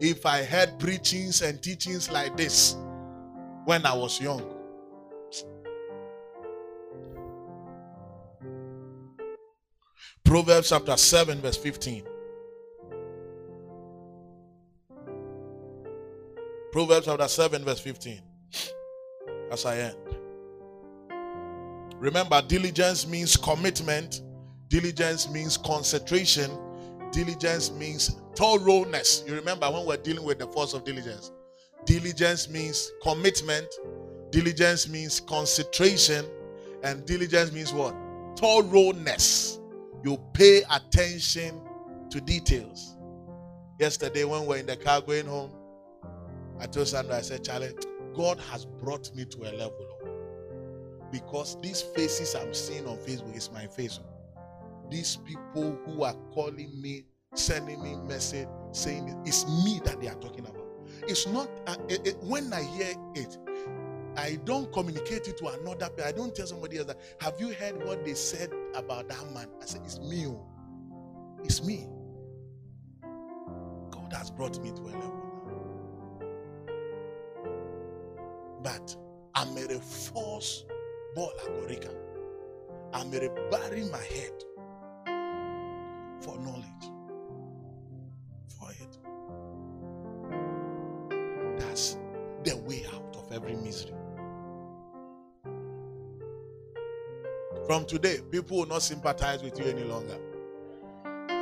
If I had preachings and teachings like this when I was young, Proverbs chapter 7, verse 15. Proverbs chapter 7, verse 15. As I end. Remember, diligence means commitment, diligence means concentration, diligence means thoroughness. You remember when we're dealing with the force of diligence? Diligence means commitment, diligence means concentration, and diligence means what? Thoroughness. You pay attention to details. Yesterday, when we we're in the car going home, I told Sandra, I said, Charlie, God has brought me to a level oh. because these faces I'm seeing on Facebook is my face. Oh. These people who are calling me, sending me message, saying it's me that they are talking about. It's not uh, it, it, when I hear it, I don't communicate it to another person. I don't tell somebody else that. Have you heard what they said about that man? I said it's me. Oh. It's me. God has brought me to a level now. But I'm a force ball agorica. I'm bury my head for knowledge. From today, people will not sympathize with you any longer.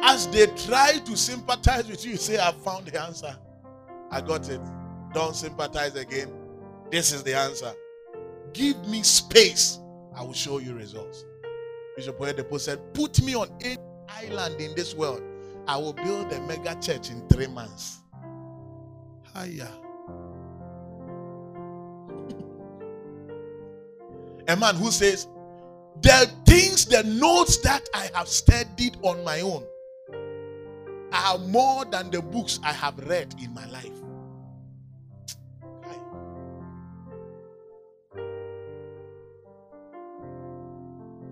As they try to sympathize with you, you say, I found the answer. I got it. Don't sympathize again. This is the answer. Give me space. I will show you results. Bishop Oyedepo said, Put me on any island in this world. I will build a mega church in three months. Hiya. a man who says, The things, the notes that I have studied on my own are more than the books I have read in my life.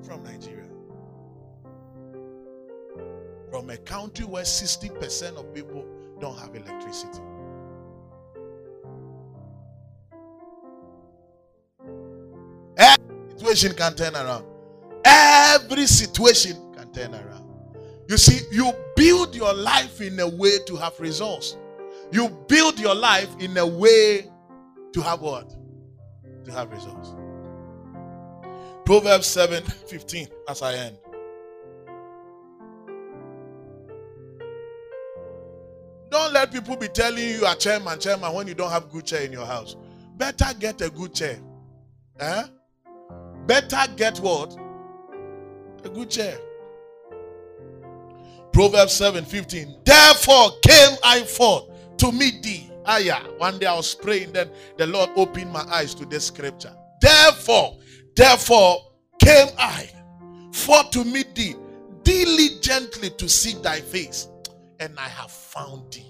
From Nigeria. From a country where 60% of people don't have electricity. Every situation can turn around. Every situation can turn around. You see, you build your life in a way to have results. You build your life in a way to have what? To have results. Proverbs 7 15, as I end. Don't let people be telling you are chairman, chairman when you don't have good chair in your house. Better get a good chair. Eh? Better get what? A good chair. Proverbs 7 15. Therefore came I forth to meet thee. Ah, yeah. One day I was praying, then the Lord opened my eyes to this scripture. Therefore, therefore came I forth to meet thee diligently to seek thy face, and I have found thee.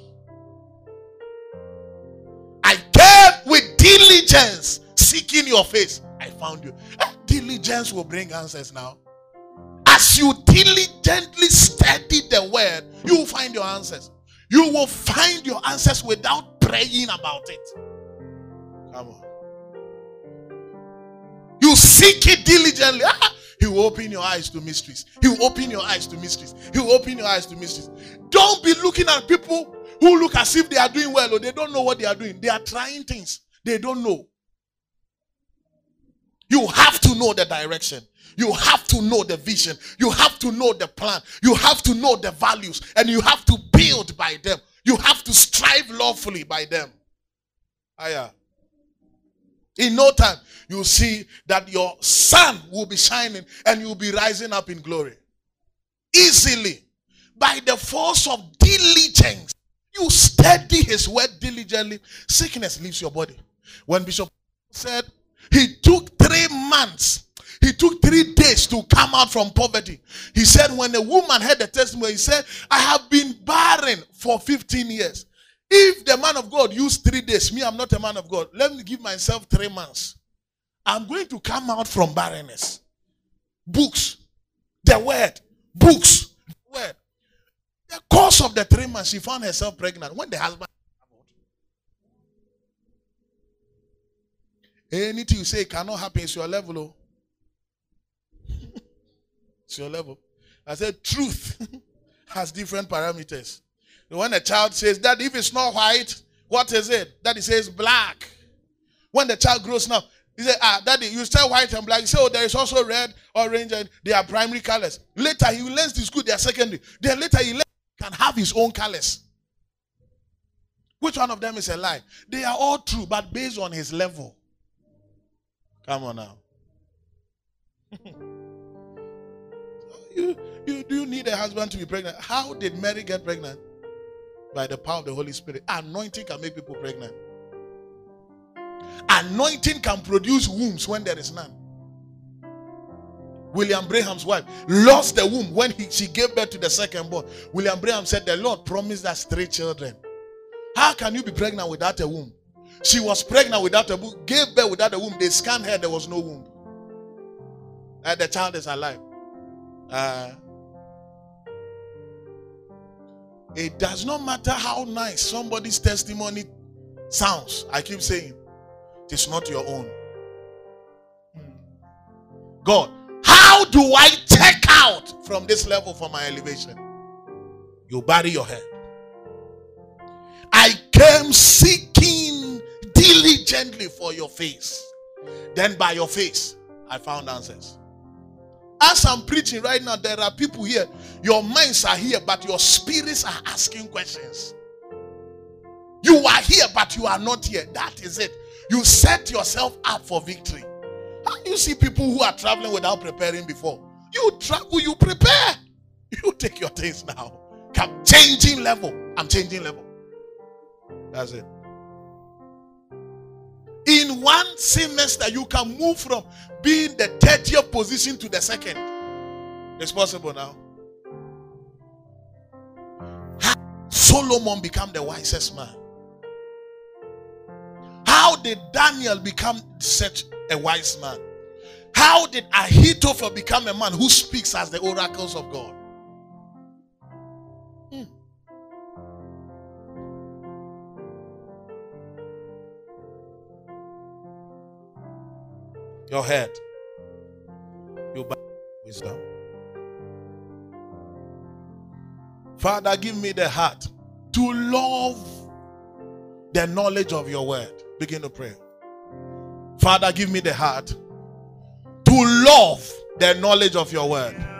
I came with diligence seeking your face. I found you. Diligence will bring answers now. As you diligently study the word, you will find your answers. You will find your answers without praying about it. Come on. You seek it diligently. Ah, he will open your eyes to mysteries. He will open your eyes to mysteries. He will open your eyes to mysteries. Don't be looking at people who look as if they are doing well or they don't know what they are doing. They are trying things they don't know. You have to know the direction. You have to know the vision. You have to know the plan. You have to know the values. And you have to build by them. You have to strive lawfully by them. Aya. In no time, you'll see that your sun will be shining and you'll be rising up in glory. Easily. by the force of diligence. You study his word diligently, sickness leaves your body. When Bishop said he took three months, he took three days to come out from poverty. He said, when a woman heard the testimony, he said, I have been barren for 15 years. If the man of God used three days, me, I'm not a man of God. Let me give myself three months. I'm going to come out from barrenness. Books, the word, books, the word. The course of the three months, she found herself pregnant. When the husband anything you say cannot happen, it's your level. Oh. It's your level. I said truth has different parameters. When a child says that if it's not white, what is it? It says black. When the child grows now, he said, ah, daddy, you say white and black. You say, oh, there is also red, orange, and they are primary colors. Later, he learns to school, they are secondary. Then later, he can have his own colors. Which one of them is a lie? They are all true, but based on his level. Come on now. you, you, do you need a husband to be pregnant? How did Mary get pregnant? By the power of the Holy Spirit. Anointing can make people pregnant. Anointing can produce wombs when there is none. William Branham's wife lost the womb when he, she gave birth to the second born. William Branham said, The Lord promised us three children. How can you be pregnant without a womb? She was pregnant without a womb, gave birth without a womb. They scanned her, there was no womb. And the child is alive. Uh, it does not matter how nice somebody's testimony sounds. I keep saying, it is not your own. God, how do I take out from this level for my elevation? You bury your head. I came seeking diligently for your face. Then by your face, I found answers. As I'm preaching right now, there are people here. Your minds are here, but your spirits are asking questions. You are here, but you are not here. That is it. You set yourself up for victory. How you see people who are traveling without preparing before? You travel, you prepare. You take your things now. Come changing level. I'm changing level. That's it. In one semester, you can move from being the 30th position to the second. It's possible now. How Solomon become the wisest man? How did Daniel become such a wise man? How did Ahithophel become a man who speaks as the oracles of God? Your head. You buy wisdom. Father, give me the heart to love the knowledge of your word. Begin to pray. Father, give me the heart to love the knowledge of your word.